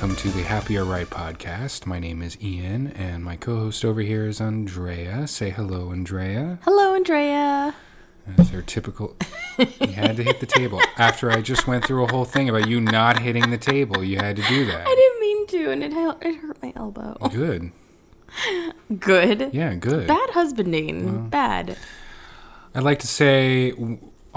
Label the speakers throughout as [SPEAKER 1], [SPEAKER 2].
[SPEAKER 1] welcome to the Happy or Right podcast. My name is Ian, and my co host over here is Andrea. Say hello, Andrea.
[SPEAKER 2] Hello, Andrea.
[SPEAKER 1] That's their typical. you had to hit the table. After I just went through a whole thing about you not hitting the table, you had to do that.
[SPEAKER 2] I didn't mean to, and it it hurt my elbow.
[SPEAKER 1] Good.
[SPEAKER 2] Good.
[SPEAKER 1] Yeah, good.
[SPEAKER 2] Bad husbanding. Bad.
[SPEAKER 1] I'd like to say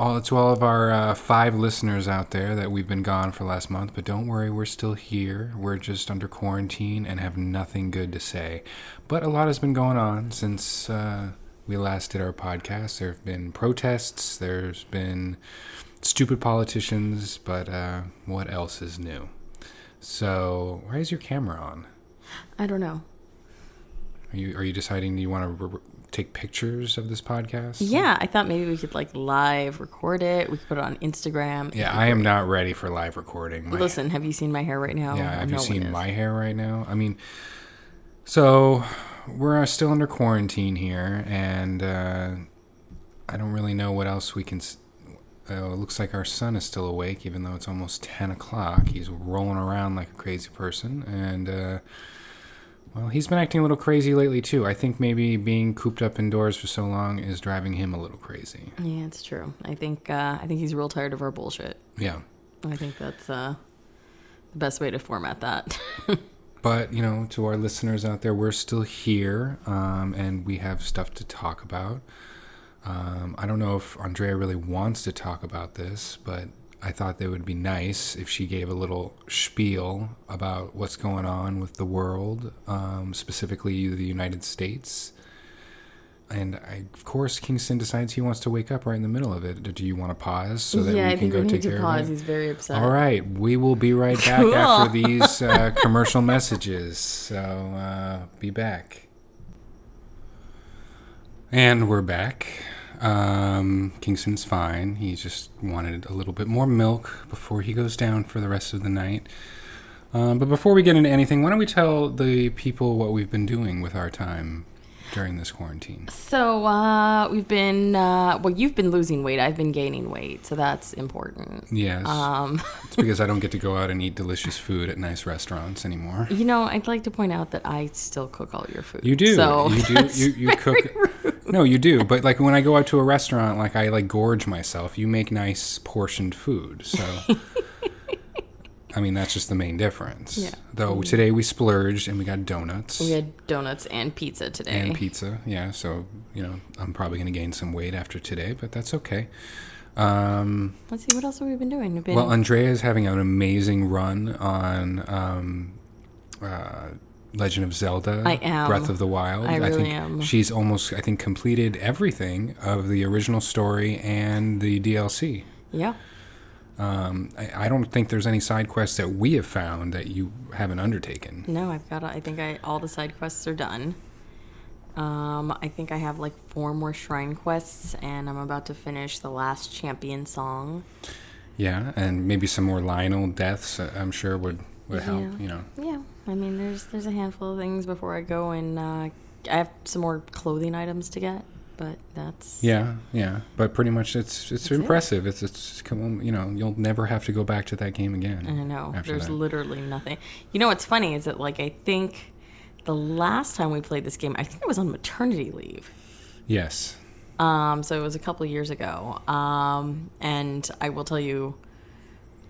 [SPEAKER 1] all to all of our uh, five listeners out there that we've been gone for last month, but don't worry, we're still here. We're just under quarantine and have nothing good to say. But a lot has been going on since uh, we last did our podcast. There have been protests, there's been stupid politicians, but uh, what else is new? So, why is your camera on?
[SPEAKER 2] I don't know.
[SPEAKER 1] Are you are you deciding you want to r- r- take pictures of this podcast?
[SPEAKER 2] Yeah, I thought maybe we could like live record it. We could put it on Instagram.
[SPEAKER 1] Yeah, I am not ready for live recording. My,
[SPEAKER 2] Listen, have you seen my hair right now?
[SPEAKER 1] yeah, have you seen my hair right now? I mean, so we're uh, still under quarantine here, and uh, I don't really know what else we can. s- Uh, it looks like our son is still awake, even though it's almost ten o'clock. He's rolling around like a crazy person, and uh, well, he's been acting a little crazy lately too. I think maybe being cooped up indoors for so long is driving him a little crazy.
[SPEAKER 2] Yeah, it's true. I think uh, I think he's real tired of our bullshit.
[SPEAKER 1] Yeah.
[SPEAKER 2] I think that's uh, the best way to format that.
[SPEAKER 1] But, you know, to our listeners out there, we're still here um, and we have stuff to talk about. Um, I don't know if Andrea really wants to talk about this, but I thought that would be nice if she gave a little spiel about what's going on with the world, um, specifically the United States. And I, of course, Kingston decides he wants to wake up right in the middle of it. Do you want to pause so that
[SPEAKER 2] yeah,
[SPEAKER 1] we can go
[SPEAKER 2] we
[SPEAKER 1] take care
[SPEAKER 2] to pause.
[SPEAKER 1] of it?
[SPEAKER 2] He's very upset.
[SPEAKER 1] All right, we will be right back
[SPEAKER 2] Cool.
[SPEAKER 1] after these uh, commercial messages. So uh, be back. And we're back. Um, Kingston's fine. He just wanted a little bit more milk before he goes down for the rest of the night. Um, but before we get into anything, why don't we tell the people what we've been doing with our time during this quarantine?
[SPEAKER 2] So uh, we've been uh, well. You've been losing weight. I've been gaining weight, so that's important.
[SPEAKER 1] Yes,
[SPEAKER 2] Um,
[SPEAKER 1] it's because I don't get to go out and eat delicious food at nice restaurants anymore.
[SPEAKER 2] you know, I'd like to point out that I still cook all your food.
[SPEAKER 1] You do.
[SPEAKER 2] So
[SPEAKER 1] you do. You, you cook. No, you do. But like when I go out to a restaurant, like I like gorge myself. You make nice portioned food. So, I mean, that's just the main difference.
[SPEAKER 2] Yeah.
[SPEAKER 1] Though today we splurged and we got donuts
[SPEAKER 2] We had donuts and pizza today.
[SPEAKER 1] and pizza. Yeah. So you know, I'm probably gonna gain some weight after today, but that's okay. Um,
[SPEAKER 2] Let's see what else have we been doing. We've been
[SPEAKER 1] well, Andrea is having an amazing run on um, uh, Legend of Zelda.
[SPEAKER 2] I am.
[SPEAKER 1] Breath of the Wild.
[SPEAKER 2] I really
[SPEAKER 1] think
[SPEAKER 2] am.
[SPEAKER 1] She's almost, I think, completed everything of the original story and the DLC.
[SPEAKER 2] yeah.
[SPEAKER 1] Um, I, I don't think there's any side quests that we have found that you haven't undertaken.
[SPEAKER 2] No, I've got. I think I all the side quests are done. Um, I think I have like four more shrine quests, and I'm about to finish the last champion song.
[SPEAKER 1] Yeah, and maybe some more Lynel deaths. uh, I'm sure would would help.
[SPEAKER 2] Yeah.
[SPEAKER 1] You know.
[SPEAKER 2] Yeah, I mean, there's there's a handful of things before I go, and uh, I have some more clothing items to get, but that's
[SPEAKER 1] Yeah, yeah, but pretty much it's it's
[SPEAKER 2] That's it.
[SPEAKER 1] impressive. It's it's you know you'll never have to go back to that game again.
[SPEAKER 2] I know. There's
[SPEAKER 1] that.
[SPEAKER 2] literally nothing. You know what's funny is that like I think the last time we played this game, I think I was on maternity leave.
[SPEAKER 1] Yes.
[SPEAKER 2] Um, so it was a couple years ago. Um, and I will tell you,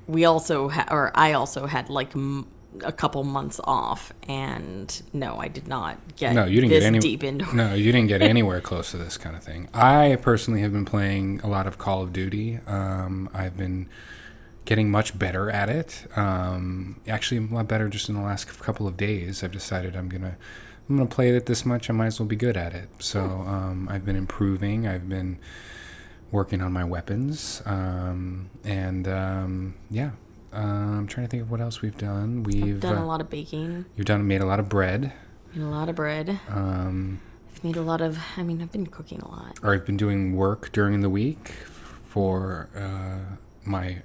[SPEAKER 2] we also ha- or I also had like m- a couple months off, and no, I did not get
[SPEAKER 1] No, you didn't
[SPEAKER 2] this
[SPEAKER 1] get any
[SPEAKER 2] deep into.
[SPEAKER 1] No, you didn't get anywhere close to this kind of thing. I personally have been playing a lot of Call of Duty. Um, I've been getting much better at it. Um, actually, a lot better just in the last couple of days. I've decided I'm gonna I'm gonna play it this much. I might as well be good at it. So um, I've been improving. I've been working on my weapons, um, and um, yeah. Uh, I'm trying to think of what else we've done. We've
[SPEAKER 2] I've done
[SPEAKER 1] uh,
[SPEAKER 2] a lot of baking,
[SPEAKER 1] you've done made a lot of bread.
[SPEAKER 2] made a lot of bread.
[SPEAKER 1] Um,
[SPEAKER 2] I've made a lot of. I mean, I've been cooking a lot.
[SPEAKER 1] or I've been doing work during the week for uh, my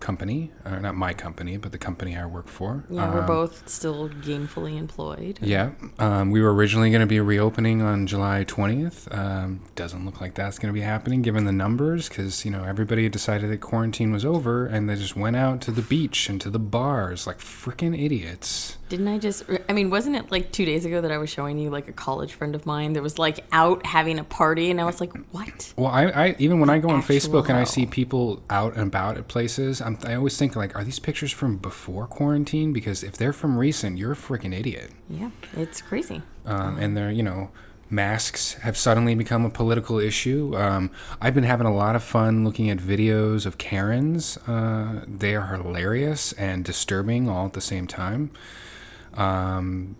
[SPEAKER 1] company, uh, not my company, but the company I work for.
[SPEAKER 2] Yeah, we're
[SPEAKER 1] Um,
[SPEAKER 2] both still gainfully employed.
[SPEAKER 1] Yeah, um, we were originally going to be reopening on July 20th. Um, doesn't look like that's going to be happening given the numbers because, you know, everybody had decided that quarantine was over and they just went out to the beach and to the bars like freaking idiots.
[SPEAKER 2] Didn't I just? I mean, wasn't it like two days ago that I was showing you like a college friend of mine that was like out having a party, and I was like, "What?"
[SPEAKER 1] Well, I, I even when I go on
[SPEAKER 2] Actual
[SPEAKER 1] Facebook and I see people out and about at places, I'm, I always think like, are these pictures from before quarantine? Because if they're from recent, you're a freaking idiot.
[SPEAKER 2] Yeah, it's crazy.
[SPEAKER 1] um, and they're you know masks have suddenly become a political issue. Um, I've been having a lot of fun looking at videos of Karens. Uh, they are hilarious and disturbing all at the same time. Um,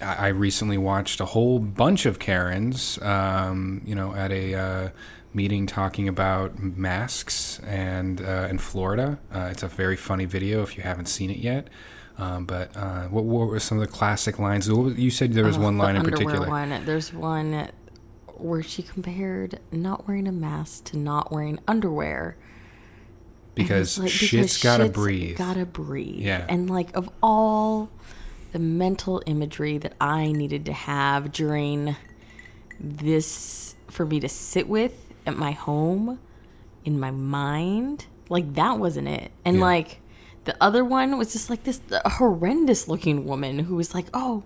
[SPEAKER 1] I, I recently watched a whole bunch of Karens, um, you know, at a uh, meeting talking about masks and uh, in Florida. Uh, it's a very funny video if you haven't seen it yet. Um, but uh, what, what were some of the classic lines? Was, you said there was
[SPEAKER 2] Oh,
[SPEAKER 1] one line in particular.
[SPEAKER 2] One. There's one where she compared not wearing a mask to not wearing underwear.
[SPEAKER 1] Because
[SPEAKER 2] like,
[SPEAKER 1] shit's
[SPEAKER 2] because
[SPEAKER 1] gotta
[SPEAKER 2] shit's
[SPEAKER 1] breathe.
[SPEAKER 2] Gotta breathe.
[SPEAKER 1] Yeah.
[SPEAKER 2] And like of all the mental imagery that I needed to have during this for me to sit with at my home in my mind, like that wasn't it. And
[SPEAKER 1] Yeah.
[SPEAKER 2] like the other one was just like this horrendous looking woman who was like, "Oh,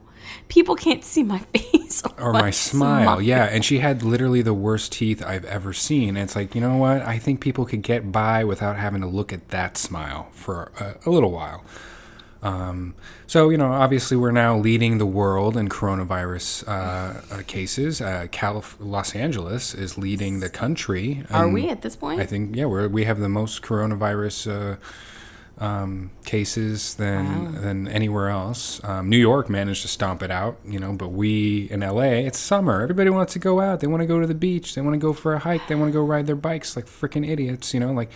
[SPEAKER 2] people can't see my face
[SPEAKER 1] or my smile. Yeah, and she had literally the worst teeth I've ever seen. And it's like, you know what? I think people could get by without having to look at that smile for a, a little while. Um, so, you know, obviously we're now leading the world in coronavirus uh, uh, cases. Uh, Calif- Los Angeles is leading the country.
[SPEAKER 2] Are we at this point?
[SPEAKER 1] I think, yeah, we're, we have the most coronavirus uh, um, cases than than anywhere else. Um, New York managed to stomp it out, you know, but we in LA, it's summer. Everybody wants to go out. They want to go to the beach. They want to go for a hike. They want to go ride their bikes like freaking idiots, you know, like.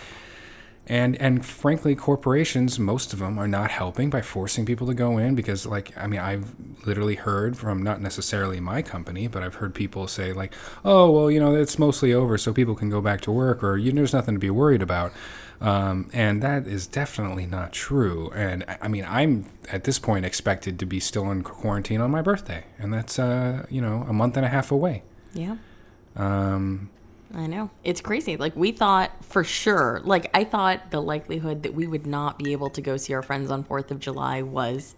[SPEAKER 1] And and frankly, corporations, most of them are not helping by forcing people to go in because, like, I mean, I've literally heard from not necessarily my company, but I've heard people say like, "Oh, well, you know, it's mostly over, so people can go back to work," or "You there's nothing to be worried about." Um, and that is definitely not true. And I- I mean, I'm at this point expected to be still in quarantine on my birthday, and that's uh, you know a month and a half away.
[SPEAKER 2] yeah.
[SPEAKER 1] Um,
[SPEAKER 2] I know. It's crazy. Like we thought for sure, like I thought the likelihood that we would not be able to go see our friends on 4th of July was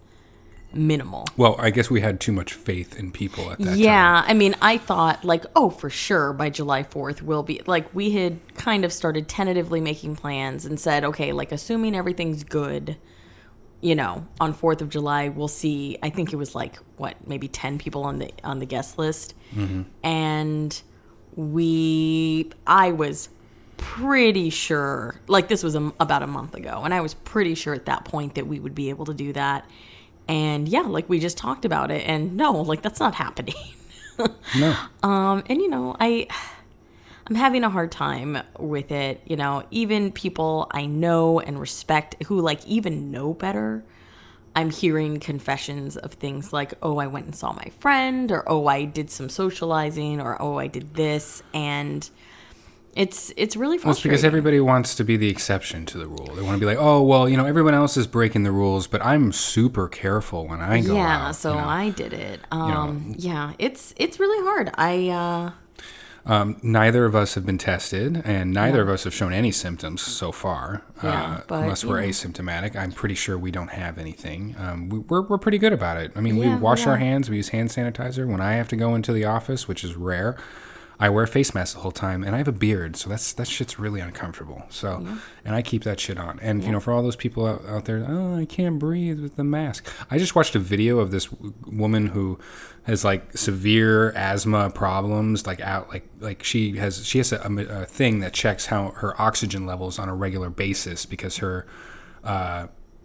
[SPEAKER 2] minimal.
[SPEAKER 1] well, I guess we had too much faith in people at that time.
[SPEAKER 2] yeah, I mean, I thought like, oh, for sure by July 4th we'll be like we had kind of started tentatively making plans and said, okay, like assuming everything's good, you know, on 4th of July we'll see I think it was like what, maybe 10 people on the on the guest list. Mm-hmm. And we I was pretty sure like this was a, about a month ago and I was pretty sure at that point that we would be able to do that. And yeah, like we just talked about it and no, like that's not happening.
[SPEAKER 1] No.
[SPEAKER 2] Um, and you know, I I'm having a hard time with it. You know, even people I know and respect who like even know better. I'm hearing confessions of things like, "Oh, I went and saw my friend," or "Oh, I did some socializing," or "Oh, I did this," and it's it's really frustrating.
[SPEAKER 1] Well, it's because everybody wants to be the exception to the rule. They want to be like, oh, well, you know, everyone else is breaking the rules, but I'm super careful when I go
[SPEAKER 2] yeah,
[SPEAKER 1] out.
[SPEAKER 2] so
[SPEAKER 1] you know?
[SPEAKER 2] I did it. Um, yeah, it's it's really hard. I uh,
[SPEAKER 1] Um, neither of us have been tested, and neither of us have shown any symptoms so far.
[SPEAKER 2] Yeah,
[SPEAKER 1] uh,
[SPEAKER 2] but,
[SPEAKER 1] unless we're
[SPEAKER 2] know.
[SPEAKER 1] asymptomatic, I'm pretty sure we don't have anything. Um, we, we're we're pretty good about it. I mean,
[SPEAKER 2] Yeah,
[SPEAKER 1] we wash our hands. We use hand sanitizer. When I have to go into the office, which is rare, I wear a face mask the whole time, and I have a beard, so that's that shit's really uncomfortable. So, and I keep that shit on. And you know, for all those people out, out there, oh, I can't breathe with the mask. I just watched a video of this w- woman who has like severe asthma problems, like out, like like she has she has a, a, a thing that checks how her oxygen levels on a regular basis because her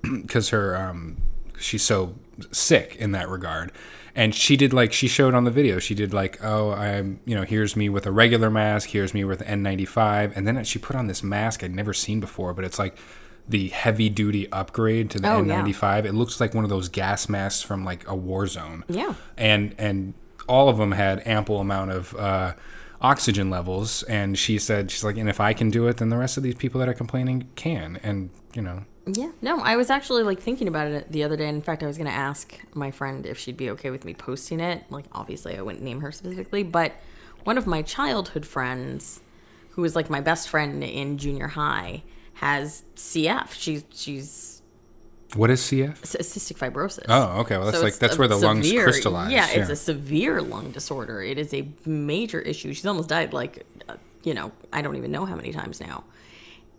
[SPEAKER 1] because her um she's so sick in that regard and she did like she showed on the video she did like oh i'm you know here's me with a regular mask here's me with n95 and then she put on this mask i'd never seen before but it's like the heavy duty upgrade to the
[SPEAKER 2] Oh,
[SPEAKER 1] n95 it looks like one of those gas masks from like a war zone
[SPEAKER 2] Yeah.
[SPEAKER 1] and and all of them had ample amount of uh, oxygen levels. And she said, she's like, and if I can do it, then the rest of these people that are complaining can. And, you know,
[SPEAKER 2] Yeah, no, I was actually like thinking about it the other day. In fact, I was going to ask my friend if she'd be okay with me posting it. Like, obviously, I wouldn't name her specifically, but one of my childhood friends, who was like my best friend in junior high, has CF. She's she's
[SPEAKER 1] what is CF?
[SPEAKER 2] cystic fibrosis.
[SPEAKER 1] Oh, okay. Well, that's
[SPEAKER 2] So
[SPEAKER 1] like that's where the lungs
[SPEAKER 2] severe-
[SPEAKER 1] crystallize.
[SPEAKER 2] Yeah, it's a severe lung disorder. It is a major issue. She's almost died like, uh, you know, I don't even know how many times now.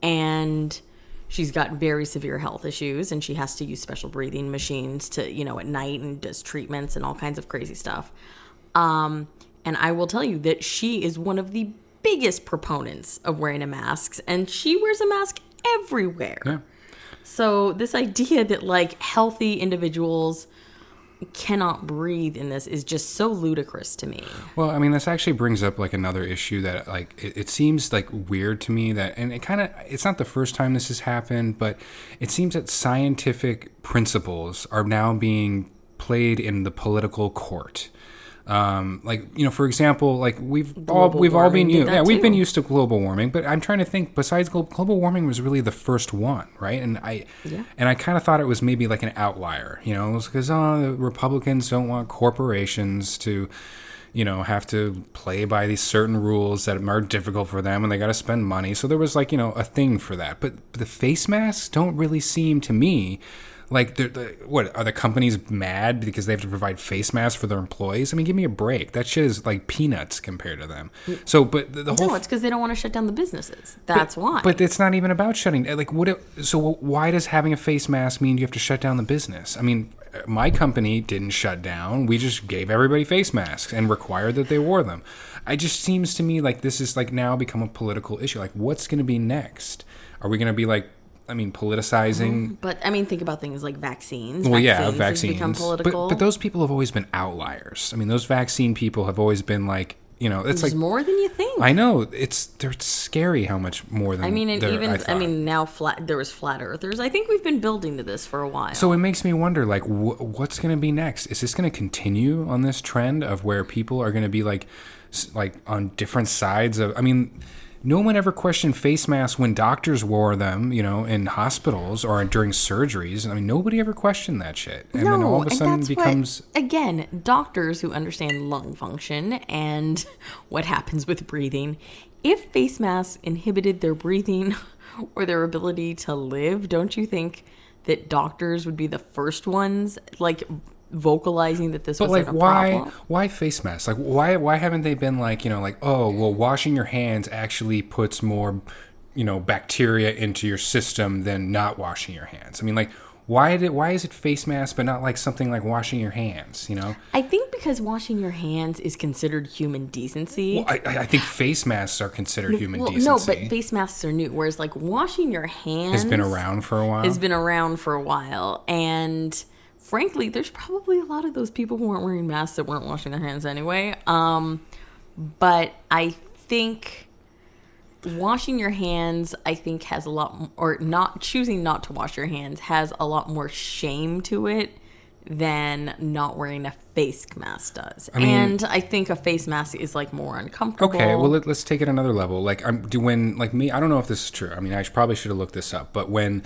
[SPEAKER 2] And she's got very severe health issues and she has to use special breathing machines to, you know, at night and does treatments and all kinds of crazy stuff. Um, and I will tell you that she is one of the biggest proponents of wearing a mask and she wears a mask everywhere.
[SPEAKER 1] yeah.
[SPEAKER 2] So this idea that like healthy individuals cannot breathe in this is just so ludicrous to me.
[SPEAKER 1] Well, I mean, this actually brings up like another issue that like it, it seems like weird to me that, and it kind of it's not the first time this has happened, but it seems that scientific principles are now being played in the political court. Um, like you know, for example, like we've all we've all been used, yeah, we've been used to global warming, but I'm trying to think. Besides glo- global warming, was really the first one, right? And I
[SPEAKER 2] Yeah.
[SPEAKER 1] and I kind of thought it was maybe like an outlier, you know, because oh, the Republicans don't want corporations to, you know, have to play by these certain rules that are difficult for them, and they got to spend money. So there was like you know a thing for that. But the face masks don't really seem to me like they're, the what are the companies mad because they have to provide face masks for their employees? I mean, give me a break. That shit is like peanuts compared to them. Mm. So, but the, the whole
[SPEAKER 2] No, it's because they don't want to shut down the businesses. That's why.
[SPEAKER 1] but it's not even about shutting. Like, what? It, so, why does having a face mask mean you have to shut down the business? I mean, my company didn't shut down. We just gave everybody face masks and required that they wore them. It just seems to me like this is like now become a political issue. Like, what's going to be next? Are we going to be like? I mean, politicizing.
[SPEAKER 2] but I mean, think about things like vaccines.
[SPEAKER 1] Well, yeah, vaccines.
[SPEAKER 2] become
[SPEAKER 1] But,
[SPEAKER 2] political.
[SPEAKER 1] but those people have always been outliers. I mean, those vaccine people have always been like, you know, it's
[SPEAKER 2] There's
[SPEAKER 1] like
[SPEAKER 2] more than you think.
[SPEAKER 1] I know it's they're scary how much more than
[SPEAKER 2] I mean, and even I,
[SPEAKER 1] thought.
[SPEAKER 2] mean, now flat. There was flat earthers. I think we've been building to this for a while.
[SPEAKER 1] So it makes me wonder, like, wh- what's going to be next? Is this going to continue on this trend of where people are going to be like, like on different sides of? I mean, no one ever questioned face masks when doctors wore them, you know, in hospitals or during surgeries. I mean, nobody ever questioned that shit, and then all of a sudden
[SPEAKER 2] that's
[SPEAKER 1] becomes.
[SPEAKER 2] what, again doctors who understand lung function and what happens with breathing. If face masks inhibited their breathing or their ability to live, don't you think that doctors would be the first ones like vocalizing that this
[SPEAKER 1] But
[SPEAKER 2] was
[SPEAKER 1] like,
[SPEAKER 2] a
[SPEAKER 1] why,
[SPEAKER 2] problem?
[SPEAKER 1] why face masks? Like, why, why haven't they been like, you know, like, oh, well, washing your hands actually puts more, you know, bacteria into your system than not washing your hands. I mean, like, why did, why is it face mask but not like something like washing your hands? You know,
[SPEAKER 2] I think because washing your hands is considered human decency.
[SPEAKER 1] well, I, I I think face masks are considered human
[SPEAKER 2] Well,
[SPEAKER 1] decency.
[SPEAKER 2] no, but face masks are new. Whereas like washing your hands
[SPEAKER 1] has been around for a while.
[SPEAKER 2] has been around for a while and frankly there's probably a lot of those people who weren't wearing masks that weren't washing their hands anyway um but i think washing your hands i think has a lot or not choosing not to wash your hands has a lot more shame to it than not wearing a face mask does
[SPEAKER 1] mean-
[SPEAKER 2] and i think a face mask is like more uncomfortable
[SPEAKER 1] Okay, well let, let's take it another level. Like I'm do when like me, I don't know if this is true. I mean, I sh- probably should have looked this up. But when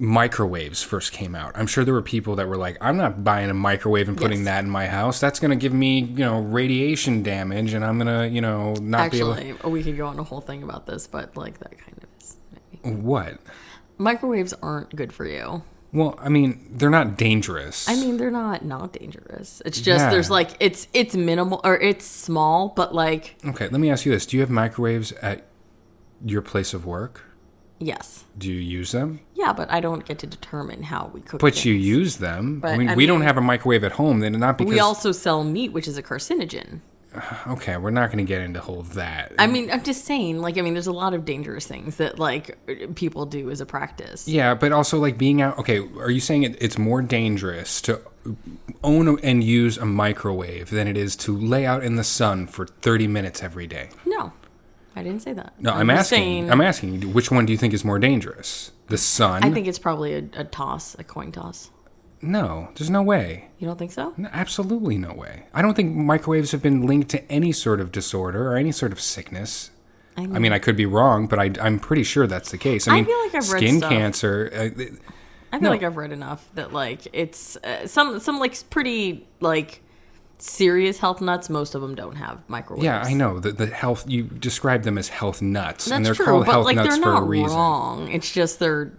[SPEAKER 1] microwaves first came out, I'm sure there were people that were like, "I'm not buying a microwave and putting
[SPEAKER 2] Yes.
[SPEAKER 1] that in my house. That's going to give me, you know, radiation damage, and I'm gonna, you know, not be able."
[SPEAKER 2] actually we could go on a whole thing about this but like that kind of is maybe
[SPEAKER 1] What?
[SPEAKER 2] microwaves aren't good for you.
[SPEAKER 1] Well, I mean, they're not dangerous.
[SPEAKER 2] I mean, they're not not dangerous. It's just
[SPEAKER 1] Yeah.
[SPEAKER 2] there's like it's it's minimal or it's small, but like
[SPEAKER 1] okay. Let me ask you this: Do you have microwaves at your place of work?
[SPEAKER 2] Yes,
[SPEAKER 1] Do you use them?
[SPEAKER 2] yeah, but I don't get to determine how we cook.
[SPEAKER 1] But you use them. I mean,
[SPEAKER 2] I
[SPEAKER 1] we don't have a microwave at home. Then not because
[SPEAKER 2] we also sell meat, which is a carcinogen.
[SPEAKER 1] okay, we're not going to get into whole that.
[SPEAKER 2] I mean, I'm just saying. Like, I mean, there's a lot of dangerous things that like people do as a practice.
[SPEAKER 1] Yeah, but also like being out. Okay, are you saying it, it's more dangerous to own and use a microwave than it is to lay out in the sun for thirty minutes every day?
[SPEAKER 2] No, I didn't say that.
[SPEAKER 1] No, I'm,
[SPEAKER 2] just
[SPEAKER 1] asking.
[SPEAKER 2] saying-
[SPEAKER 1] I'm asking you. Which one do you think is more dangerous? The sun.
[SPEAKER 2] I think it's probably a, a toss, a coin toss.
[SPEAKER 1] No, there's no way.
[SPEAKER 2] You don't think so?
[SPEAKER 1] No, absolutely no way. I don't think microwaves have been linked to any sort of disorder or any sort of sickness. I mean, I could be wrong, but I, I'm pretty sure that's the case. I,
[SPEAKER 2] I
[SPEAKER 1] mean,
[SPEAKER 2] feel like I've read
[SPEAKER 1] skin
[SPEAKER 2] stuff.
[SPEAKER 1] cancer. Uh,
[SPEAKER 2] I feel
[SPEAKER 1] No.
[SPEAKER 2] like I've read enough that like it's uh, some some like pretty like serious health nuts. Most of them don't have microwaves.
[SPEAKER 1] yeah, I know the the health. You describe them as health nuts,
[SPEAKER 2] That's
[SPEAKER 1] and they're
[SPEAKER 2] true,
[SPEAKER 1] called
[SPEAKER 2] but
[SPEAKER 1] health
[SPEAKER 2] like
[SPEAKER 1] nuts
[SPEAKER 2] they're
[SPEAKER 1] for a reason.
[SPEAKER 2] wrong. It's just they're,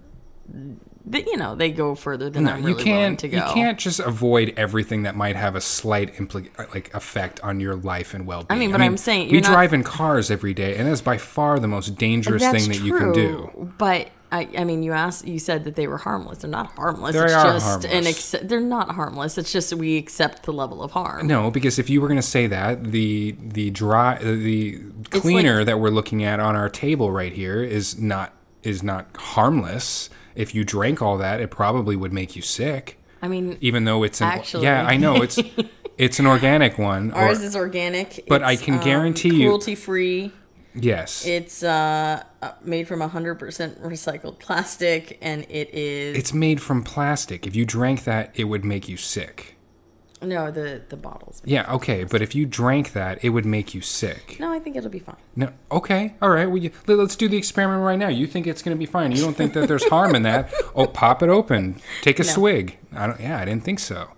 [SPEAKER 2] they, you know, they go further than
[SPEAKER 1] No,
[SPEAKER 2] I'm
[SPEAKER 1] you
[SPEAKER 2] really willing
[SPEAKER 1] can't.
[SPEAKER 2] to go.
[SPEAKER 1] You can't just avoid everything that might have a slight impli- like effect on your life and well-being.
[SPEAKER 2] I mean, but I'm saying
[SPEAKER 1] we
[SPEAKER 2] not-
[SPEAKER 1] drive in cars every day, and that's by far the most dangerous thing that you can do.
[SPEAKER 2] But I, I mean, you asked, you said that they were harmless. They're not harmless.
[SPEAKER 1] They
[SPEAKER 2] it's
[SPEAKER 1] are
[SPEAKER 2] just an
[SPEAKER 1] harmless.
[SPEAKER 2] ex- they're not harmless. It's just we accept the level of harm.
[SPEAKER 1] No, because if you were going to say that, the the dry the
[SPEAKER 2] like-
[SPEAKER 1] cleaner that we're looking at on our table right here is not is not harmless. If you drank all that, it probably would make you sick.
[SPEAKER 2] I mean,
[SPEAKER 1] Even though it's an,
[SPEAKER 2] Actually.
[SPEAKER 1] yeah, I know it's it's an organic one. or-
[SPEAKER 2] ours is organic.
[SPEAKER 1] But I
[SPEAKER 2] It's,
[SPEAKER 1] can
[SPEAKER 2] um,
[SPEAKER 1] guarantee you-
[SPEAKER 2] cruelty free.
[SPEAKER 1] yes,
[SPEAKER 2] It's uh, uh, made from 100% recycled plastic, and it is
[SPEAKER 1] it's made from plastic. If you drank that, it would make you sick.
[SPEAKER 2] No the the bottles.
[SPEAKER 1] Yeah, okay, but if you drank that, it would make you sick.
[SPEAKER 2] No, I think it'll be fine.
[SPEAKER 1] No, okay, all right. Well, you, let- let's do the experiment right now. You think it's going to be fine? You don't think that there's harm in that? Oh, pop it open, take a
[SPEAKER 2] No.
[SPEAKER 1] swig. I don't. Yeah, I didn't think so.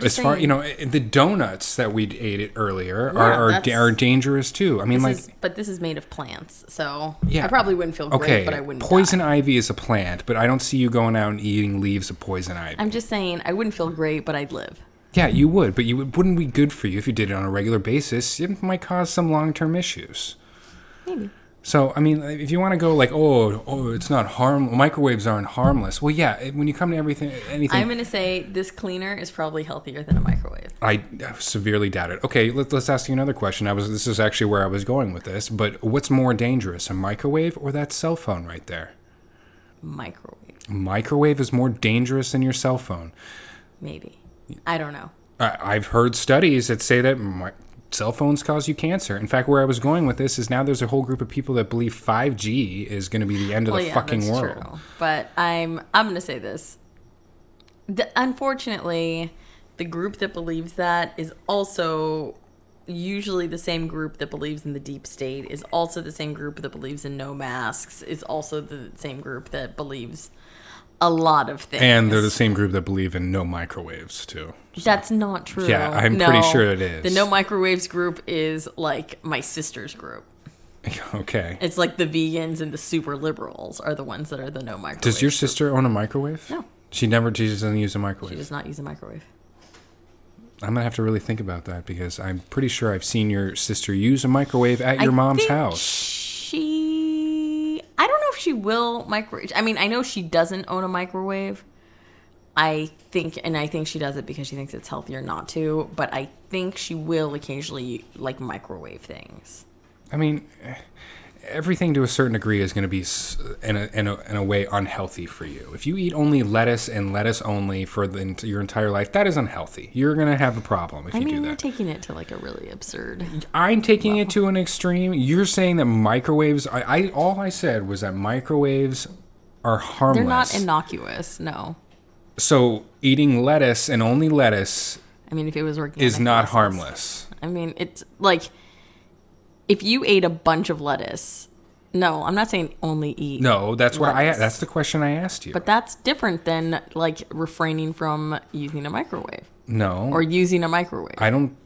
[SPEAKER 2] Just
[SPEAKER 1] As far
[SPEAKER 2] saying,
[SPEAKER 1] you know, the donuts that we ate earlier
[SPEAKER 2] Yeah,
[SPEAKER 1] are are, are dangerous too. I mean, like.
[SPEAKER 2] is, but this is made of plants, so
[SPEAKER 1] Yeah.
[SPEAKER 2] I probably wouldn't feel great,
[SPEAKER 1] Okay,
[SPEAKER 2] but I wouldn't.
[SPEAKER 1] poison
[SPEAKER 2] die.
[SPEAKER 1] ivy is a plant, but I don't see you going out and eating leaves of poison ivy.
[SPEAKER 2] I'm just saying I wouldn't feel great, but I'd live.
[SPEAKER 1] yeah, you would, but you would, wouldn't be good for you if you did it on a regular basis. It might cause some long-term issues.
[SPEAKER 2] Maybe.
[SPEAKER 1] So, I mean, if you want to go like, oh, oh, it's not harm. Microwaves aren't harmless. Well, yeah. When you come to everything, anything,
[SPEAKER 2] I'm gonna say this cleaner is probably healthier than a microwave.
[SPEAKER 1] I severely doubt it. Okay, let, let's ask you another question. I was this is actually where I was going with this, but what's more dangerous, a microwave or that cell phone right there?
[SPEAKER 2] Microwave,
[SPEAKER 1] Microwave is more dangerous than your cell phone.
[SPEAKER 2] maybe. I don't know.
[SPEAKER 1] I, I've heard studies that say that mi- cell phones cause you cancer. In fact, where I was going with this is now there's a whole group of people that believe 5G is going to be the end of
[SPEAKER 2] Well,
[SPEAKER 1] the
[SPEAKER 2] yeah,
[SPEAKER 1] fucking world.
[SPEAKER 2] true. But I'm I'm gonna say this. The, unfortunately, the group that believes that is also usually the same group that believes in the deep state is also the same group that believes in no masks is also the same group that believes a lot of things
[SPEAKER 1] And they're the same group that believe in no microwaves too.
[SPEAKER 2] that's not true
[SPEAKER 1] Yeah, I'm pretty sure it is.
[SPEAKER 2] the no microwaves group is like my sister's group
[SPEAKER 1] okay.
[SPEAKER 2] it's like the vegans and the super liberals are the ones that are the no microwave
[SPEAKER 1] Does your sister own a microwave?
[SPEAKER 2] No.
[SPEAKER 1] She never. She doesn't use a microwave.
[SPEAKER 2] she does not use a microwave
[SPEAKER 1] I'm gonna have to really think about that because I'm pretty sure I've seen your sister use a microwave at your
[SPEAKER 2] I
[SPEAKER 1] mom's house.
[SPEAKER 2] She, I don't know if she will microwave. I mean, I know she doesn't own a microwave. I think, and I think she does it because she thinks it's healthier not to. But I think she will occasionally like microwave things.
[SPEAKER 1] I mean, everything to a certain degree is going to be in a, in, a, in a way unhealthy for you. If you eat only lettuce and lettuce only for the, your entire life, that is unhealthy. You're going to have a problem if
[SPEAKER 2] I
[SPEAKER 1] you
[SPEAKER 2] mean,
[SPEAKER 1] do
[SPEAKER 2] you're taking it to like a really absurd.
[SPEAKER 1] I'm taking it to an extreme. You're saying that microwaves. I, I all I said was that microwaves are harmless.
[SPEAKER 2] They're not innocuous. No,
[SPEAKER 1] so eating lettuce and only lettuce
[SPEAKER 2] I mean if it was organic,
[SPEAKER 1] is not harmless.
[SPEAKER 2] I mean, it's like if you ate a bunch of lettuce. No, I'm not saying only eat.
[SPEAKER 1] No, that's what I. That's the question I asked you.
[SPEAKER 2] But that's different than like refraining from using a microwave
[SPEAKER 1] no,
[SPEAKER 2] or using a microwave.
[SPEAKER 1] I don't.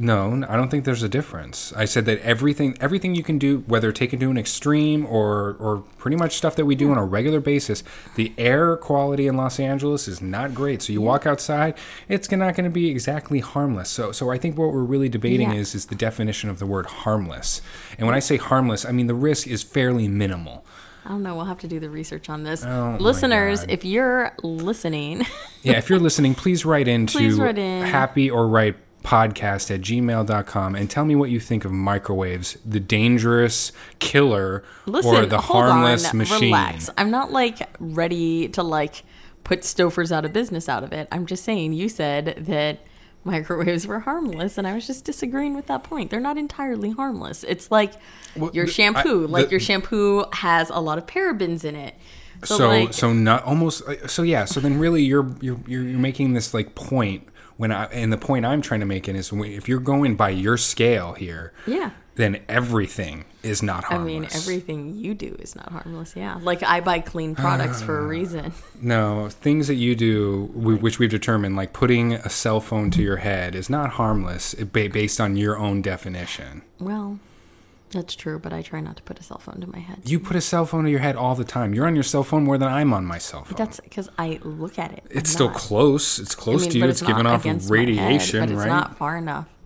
[SPEAKER 1] No, I don't think there's a difference. I said that everything, everything you can do, whether taken to an extreme or, or pretty much stuff that we do on a regular basis, the air quality in Los Angeles is not great. So you walk outside, it's not going to be exactly harmless. So, so I think what we're really debating
[SPEAKER 2] Yeah.
[SPEAKER 1] is is the definition of the word harmless. And when I say harmless, I mean the risk is fairly minimal.
[SPEAKER 2] I don't know. We'll have to do the research on this.
[SPEAKER 1] Oh,
[SPEAKER 2] Listeners, if you're listening,
[SPEAKER 1] Yeah, if you're listening, please write into
[SPEAKER 2] Please write in.
[SPEAKER 1] happy or right podcast at gmail.com and tell me what you think of microwaves, the dangerous killer
[SPEAKER 2] listen,
[SPEAKER 1] or the harmless
[SPEAKER 2] on,
[SPEAKER 1] machine.
[SPEAKER 2] relax. I'm not like ready to like put Stouffer's out of business out of it. I'm just saying you said that microwaves were harmless and I was just disagreeing with that point. They're not entirely harmless. It's like
[SPEAKER 1] Well,
[SPEAKER 2] your shampoo,
[SPEAKER 1] I-
[SPEAKER 2] like
[SPEAKER 1] the-
[SPEAKER 2] your shampoo has a lot of parabens in it.
[SPEAKER 1] So
[SPEAKER 2] like-
[SPEAKER 1] so not almost uh, so yeah. So then really you're you're you're making this like point when I and the point I'm trying to make it is if you're going by your scale here,
[SPEAKER 2] Yeah.
[SPEAKER 1] then everything is not harmless.
[SPEAKER 2] I mean, everything you do is not harmless. Yeah. Like I buy clean products for a reason.
[SPEAKER 1] No, things that you do, we, which we've determined, like putting a cell phone to your head, is not harmless eh, based on your own definition.
[SPEAKER 2] Well, that's true, but I try not to put a cell phone to my head.
[SPEAKER 1] You put a cell phone to your head all the time. You're on your cell phone more than I'm on my cell phone.
[SPEAKER 2] That's because I look at it. I'm
[SPEAKER 1] it's still
[SPEAKER 2] not.
[SPEAKER 1] close. It's
[SPEAKER 2] I
[SPEAKER 1] close
[SPEAKER 2] mean,
[SPEAKER 1] to you.
[SPEAKER 2] but
[SPEAKER 1] It's, giving off
[SPEAKER 2] my head,
[SPEAKER 1] radiation,
[SPEAKER 2] but it's
[SPEAKER 1] right?
[SPEAKER 2] not far enough.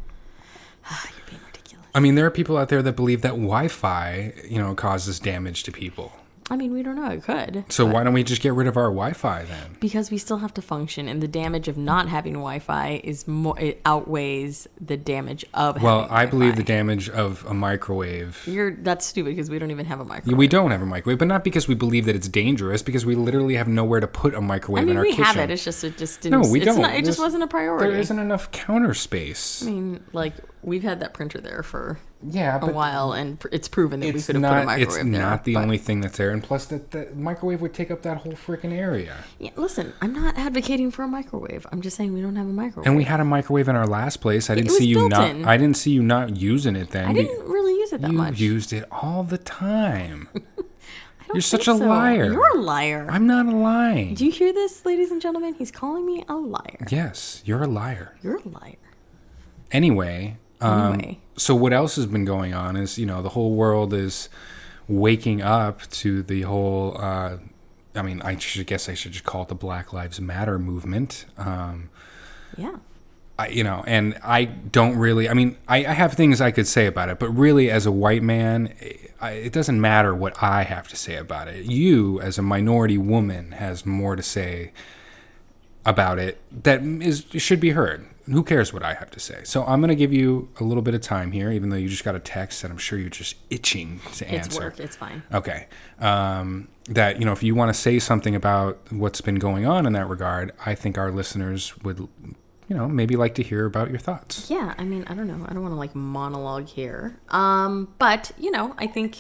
[SPEAKER 2] Ah, you're being ridiculous.
[SPEAKER 1] I mean, there are people out there that believe that Wi-Fi, you know, causes damage to people.
[SPEAKER 2] I mean, we don't know. It could.
[SPEAKER 1] So why don't we just get rid of our Wi-Fi then?
[SPEAKER 2] Because we still have to function, and the damage of not having Wi-Fi is more. It outweighs the damage of.
[SPEAKER 1] Well, I believe the damage of a microwave.
[SPEAKER 2] You're that's stupid because we don't even have a microwave.
[SPEAKER 1] We don't have a microwave, but not because we believe that it's dangerous. Because we literally have nowhere to put a microwave
[SPEAKER 2] I mean,
[SPEAKER 1] in our
[SPEAKER 2] we
[SPEAKER 1] kitchen.
[SPEAKER 2] have it. It's just it just didn't.
[SPEAKER 1] no, we
[SPEAKER 2] it's
[SPEAKER 1] don't.
[SPEAKER 2] Not, it just wasn't a priority.
[SPEAKER 1] There isn't enough counter space.
[SPEAKER 2] I mean, like we've had that printer there for
[SPEAKER 1] yeah,
[SPEAKER 2] a while, and pr- it's proven that we
[SPEAKER 1] it's
[SPEAKER 2] could have put a
[SPEAKER 1] not. It's
[SPEAKER 2] microwave there.
[SPEAKER 1] not the
[SPEAKER 2] but-
[SPEAKER 1] only thing that's there, and plus that the microwave would take up that whole freaking area.
[SPEAKER 2] Yeah, listen, I'm not advocating for a microwave. I'm just saying we don't have a microwave.
[SPEAKER 1] And we had a microwave in our last place. I didn't
[SPEAKER 2] was
[SPEAKER 1] see you
[SPEAKER 2] built
[SPEAKER 1] not.
[SPEAKER 2] in.
[SPEAKER 1] I didn't see you not using it then.
[SPEAKER 2] I didn't really use it that much.
[SPEAKER 1] you
[SPEAKER 2] much.
[SPEAKER 1] used it all the time.
[SPEAKER 2] I don't
[SPEAKER 1] You're such
[SPEAKER 2] think
[SPEAKER 1] a
[SPEAKER 2] so.
[SPEAKER 1] liar.
[SPEAKER 2] You're a liar.
[SPEAKER 1] I'm not a lying.
[SPEAKER 2] Do you hear this, ladies and gentlemen? He's calling me a liar.
[SPEAKER 1] yes, you're a liar.
[SPEAKER 2] You're a liar.
[SPEAKER 1] Anyway, um,
[SPEAKER 2] Anyway.
[SPEAKER 1] so what else has been going on is you know the whole world is waking up to the whole. Uh, I mean, I should guess I should just call it the Black Lives Matter movement. Um,
[SPEAKER 2] Yeah.
[SPEAKER 1] I, you know, and I don't really. I mean, I, I have things I could say about it, but really, as a white man, I, it doesn't matter what I have to say about it. You, as a minority woman, has more to say about it that is should be heard. Who cares what I have to say? So I'm going to give you a little bit of time here, even though you just got a text, and I'm sure you're just itching to answer.
[SPEAKER 2] It's work. It's fine.
[SPEAKER 1] Okay. Um, that, you know, if you want to say something about what's been going on in that regard, I think our listeners would, you know, maybe like to hear about your thoughts.
[SPEAKER 2] Yeah, I mean, I don't know. I don't want to like monologue here. Um, but, you know, I think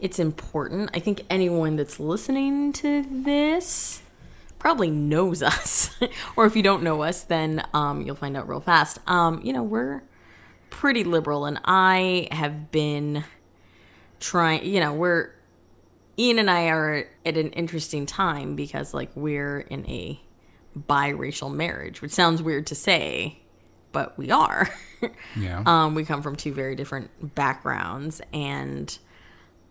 [SPEAKER 2] it's important. I think anyone that's listening to this probably knows us. or if you don't know us, then um, you'll find out real fast. Um, you know, we're pretty liberal, and I have been trying, you know, we're Ian and I are at an interesting time because like we're in a biracial marriage, which sounds weird to say, but we are.
[SPEAKER 1] Yeah.
[SPEAKER 2] um, we come from two very different backgrounds, and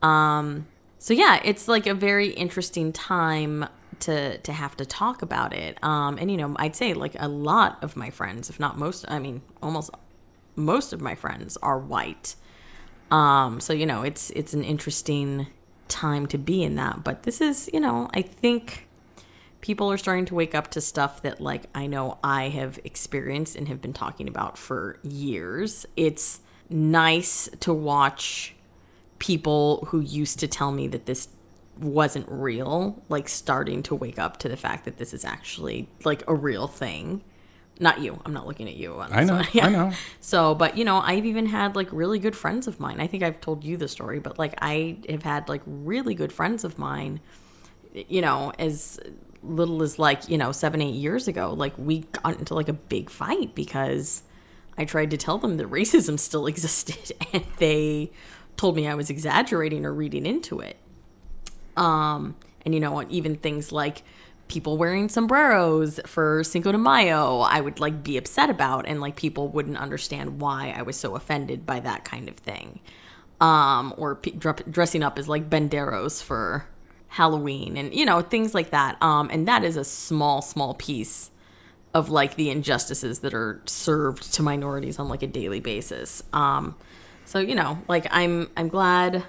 [SPEAKER 2] um, so yeah, it's like a very interesting time to to have to talk about it. Um, and you know, I'd say like a lot of my friends, if not most, I mean, almost most of my friends are white. Um, so you know, it's it's an interesting time to be in that. But this is, you know, I think people are starting to wake up to stuff that like I know I have experienced and have been talking about for years. It's nice to watch people who used to tell me that this wasn't real like starting to wake up to the fact that this is actually like a real thing. Not you. I'm not looking at you.
[SPEAKER 1] I know.
[SPEAKER 2] one.
[SPEAKER 1] I know.
[SPEAKER 2] So, but you know, I've even had like really good friends of mine. I think I've told you the story, but like I have had like really good friends of mine, you know, as little as like, you know, seven, eight years ago. Like we got into like a big fight because I tried to tell them that racism still existed and they told me I was exaggerating or reading into it. Um, and you know, even things like people wearing sombreros for Cinco de Mayo, I would like be upset about, and like people wouldn't understand why I was so offended by that kind of thing. Um, or p- dr- dressing up as like banderos for Halloween, and you know things like that. Um, and that is a small, small piece of like the injustices that are served to minorities on like a daily basis. Um, so you know, like I'm, I'm glad.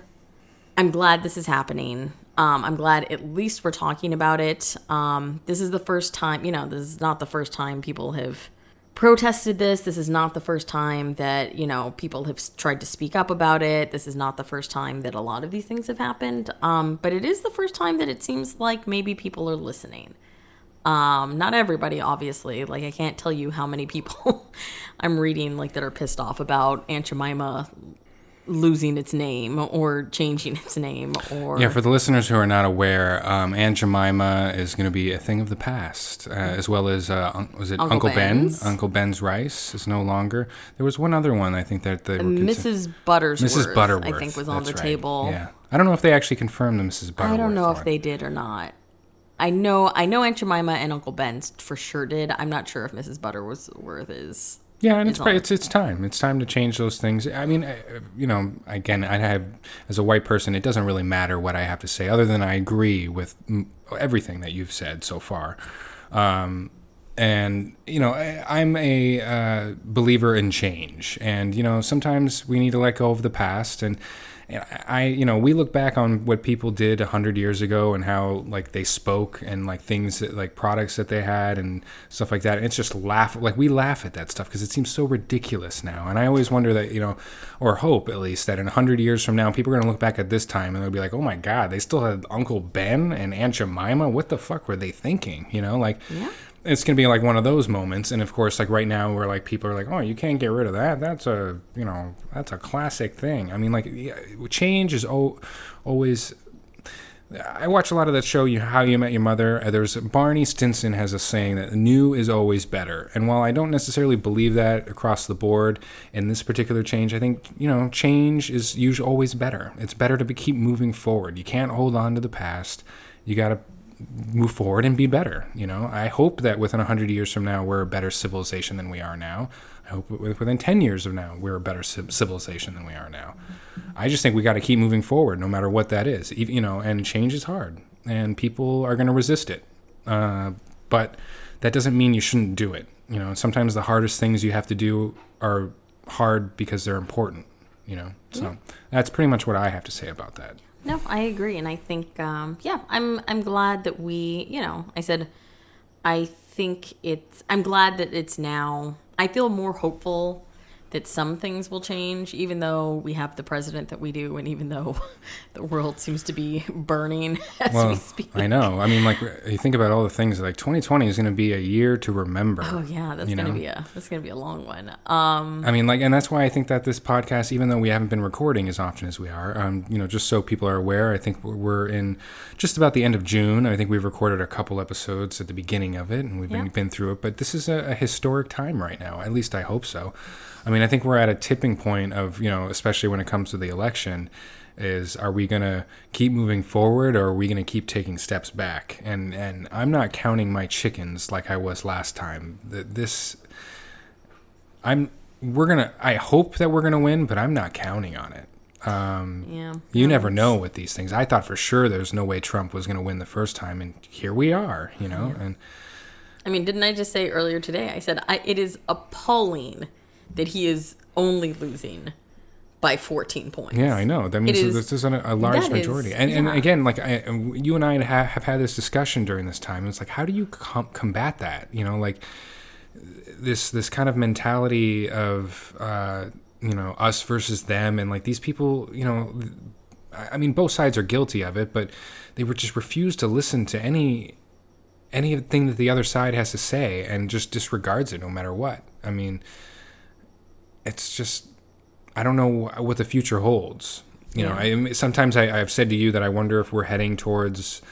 [SPEAKER 2] I'm glad this is happening. Um, I'm glad at least we're talking about it. Um, this is the first time, you know, this is not the first time people have protested this. This is not the first time that, you know, people have tried to speak up about it. This is not the first time that a lot of these things have happened. Um, but it is the first time that it seems like maybe people are listening. Um, not everybody, obviously. Like, I can't tell you how many people I'm reading, like, that are pissed off about Aunt Jemima losing its name or changing its name or
[SPEAKER 1] Yeah, for the listeners who are not aware, um, Aunt Jemima is going to be a thing of the past, uh, as well as uh, un- was it
[SPEAKER 2] Uncle
[SPEAKER 1] Uncle, Ben?
[SPEAKER 2] Ben's.
[SPEAKER 1] Uncle Ben's rice is no longer. There was one other one I think that they were consider-
[SPEAKER 2] Mrs. Buttersworth,
[SPEAKER 1] Mrs. Butterworth.
[SPEAKER 2] I think was on
[SPEAKER 1] that's
[SPEAKER 2] the
[SPEAKER 1] right.
[SPEAKER 2] tave
[SPEAKER 1] Yeah, I don't know if they actually confirmed the Mrs. Butterworth.
[SPEAKER 2] I don't know if they did or not. I know I know Aunt Jemima and Uncle Ben for sure did. I'm not sure if Mrs. Butterworth is.
[SPEAKER 1] Yeah, and it's it's it's time. It's time to change those things. I mean, you know, again, I have as a white person, it doesn't really matter what I have to say, other than I agree with everything that you've said so far. Um, and you know, I, I'm a uh, believer in change, and you know, sometimes we need to let go of the past and. And I, you know, we look back on what people did a hundred years ago and how like they spoke and like things that like products that they had and stuff like that. And it's just laugh, like we laugh at that stuff because it seems so ridiculous now. And I always wonder that you know, or hope at least that in a hundred years from now, people are gonna look back at this time and they'll be like, oh my god, they still had Uncle Ben and Aunt Jemima. What the fuck were they thinking? You know, like
[SPEAKER 2] Yeah.
[SPEAKER 1] It's to be like one of those moments and of course like right now where like people are like oh you can't get rid of that that's a you know that's a classic thing i mean like change is o- always I watch a lot of that show, You How You Met Your Mother. There's Barney Stinson has a saying that new is always better. And while I don't necessarily believe that across the board in this particular change, I think you know change is usually always better. It's better to be, keep moving forward. You can't hold on to the past. You got to move forward and be better. You know, I hope that within a hundred years from now, we're a better civilization than we are now. I hope within ten years of now, we're a better civilization than we are now. I just think we got to keep moving forward, no matter what that is. You know, and change is hard, and people are going to resist it. Uh, but that doesn't mean you shouldn't do it. You know, sometimes the hardest things you have to do are hard because they're important. You know, so that's pretty much what I have to say about that.
[SPEAKER 2] No, I agree, and I think, um, yeah, I'm I'm glad that we, you know, I said, I think it's. I'm glad that it's now. I feel more hopeful that some things will change, even though we have the president that we do, and even though the world seems to be burning as we
[SPEAKER 1] Well,
[SPEAKER 2] speak.
[SPEAKER 1] I know. I mean, like you think about all the things. Like 2020 is going to be a year to remember.
[SPEAKER 2] Oh yeah, that's gonna be a that's gonna be a long one. Um,
[SPEAKER 1] I mean, like, and that's why I think that this podcast, even though we haven't been recording as often as we are, um, you know, just so people are aware, I think we're- in just about the end of June. I think we've recorded a couple episodes at the beginning of it, and we've been, been through it. But this is a, a historic time right now. At least I hope so. I mean, I think we're at a tipping point of, you know, especially when it comes to the election, is are we going to keep moving forward or are we going to keep taking steps back? And and I'm not counting my chickens like I was last time. Th- This I'm we're gonna. I hope that we're gonna win, but I'm not counting on it. Um,
[SPEAKER 2] yeah,
[SPEAKER 1] you never know with these things. I thought for sure there's no way Trump was gonna win the first time, and here we are. You know, and
[SPEAKER 2] I mean, didn't I just say earlier today? I said I, it is appalling that he is only losing by 14 points.
[SPEAKER 1] yeah, I know that means this isn't a, a large majority. and and
[SPEAKER 2] yeah.
[SPEAKER 1] again, like I, you and I have, have had this discussion during this time. It's like, how do you com- combat that? You know, like this this kind of mentality of uh, you know us versus them, and like these people, you know, I I mean, both sides are guilty of it, but they would just refuse to listen to any anything that the other side has to say, and just disregards it no matter what. I mean, it's just I don't know what the future holds. You know, I, sometimes I, I've said to you that I wonder if we're heading towards,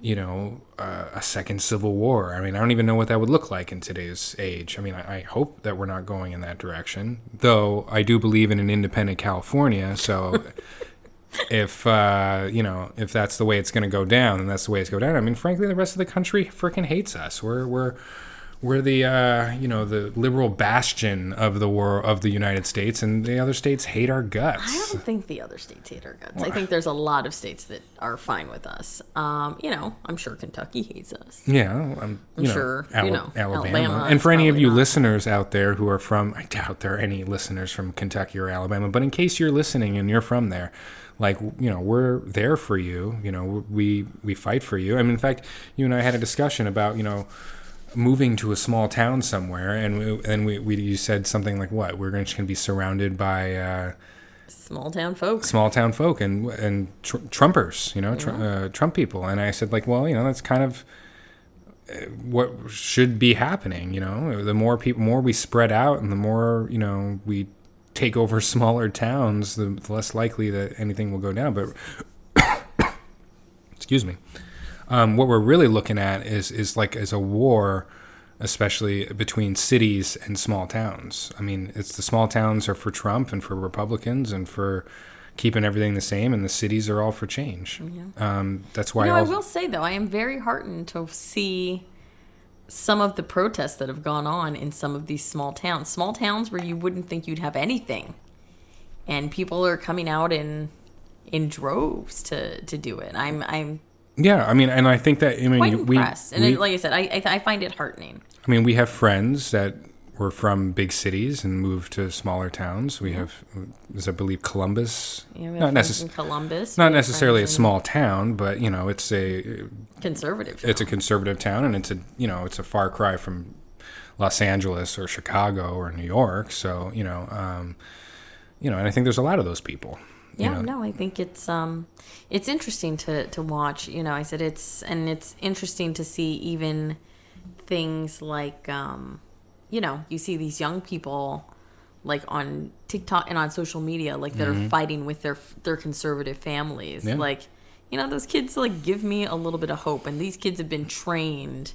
[SPEAKER 1] you know, uh, a second civil war. I mean, I don't even know what that would look like in today's age. I mean, I, I hope that we're not going in that direction. Though I do believe in an independent California, so if uh, you know if that's the way it's going to go down, then that's the way it's going down. I mean, frankly, the rest of the country freaking hates us. We're we're we're the uh, you know the liberal bastion of the war of the United States, and the other states hate our guts.
[SPEAKER 2] I don't think the other states hate our guts. I think there's a lot of states that are fine with us. Um, you know, I'm sure Kentucky hates us.
[SPEAKER 1] Yeah, I'm, you know,
[SPEAKER 2] sure, you know,
[SPEAKER 1] Alabama.
[SPEAKER 2] Alabama
[SPEAKER 1] And for any of you
[SPEAKER 2] not.
[SPEAKER 1] listeners out there who are from, I doubt there are any listeners from Kentucky or Alabama, but in case you're listening and you're from there, like you know, we're there for you. You know, we we fight for you. I mean, in fact, you and I had a discussion about you know moving to a small town somewhere, and we, and we, we you said something like what we're going to be surrounded by. Uh,
[SPEAKER 2] Small town folks.
[SPEAKER 1] small town folk and and tr- Trumpers, you know, tr- uh, Trump people. And I said, like, well, you know, that's kind of uh, what should be happening. You know, the more people, more we spread out, and the more you know we take over smaller towns, the less likely that anything will go down. But excuse me, um, what we're really looking at is is like as a war, especially between cities and small towns. I mean, it's the small towns are for Trump and for Republicans and for keeping everything the same, and the cities are all for change.
[SPEAKER 2] Yeah.
[SPEAKER 1] Um, that's why
[SPEAKER 2] You know, I
[SPEAKER 1] I'll-
[SPEAKER 2] will say though, I am very heartened to see some of the protests that have gone on in some of these small towns. Small towns where you wouldn't think you'd have anything, and people are coming out in in droves to to do it. I'm I'm
[SPEAKER 1] yeah. I mean, and I think that I mean
[SPEAKER 2] quite
[SPEAKER 1] we,
[SPEAKER 2] impressed, and
[SPEAKER 1] we-
[SPEAKER 2] it, like I said, I I, I find it heartening.
[SPEAKER 1] I mean, we have friends that were from big cities and moved to smaller towns. We have, as I believe, Columbus.
[SPEAKER 2] We
[SPEAKER 1] not
[SPEAKER 2] have friends
[SPEAKER 1] necess-
[SPEAKER 2] in Columbus,
[SPEAKER 1] not necessarily a small town, but you know, it's a
[SPEAKER 2] conservative.
[SPEAKER 1] it's a conservative town, and it's a you know, it's a far cry from Los Angeles or Chicago or New York. So you know, um, you know, and I think there's a lot of those people.
[SPEAKER 2] Yeah
[SPEAKER 1] know.
[SPEAKER 2] no i think it's um it's interesting to to watch you know i said it's and it's interesting to see even things like um you know you see these young people like on tiktok and on social media like that are fighting with their their conservative families
[SPEAKER 1] Mm-hmm. Yeah.
[SPEAKER 2] like you know those kids like give me a little bit of hope and these kids have been trained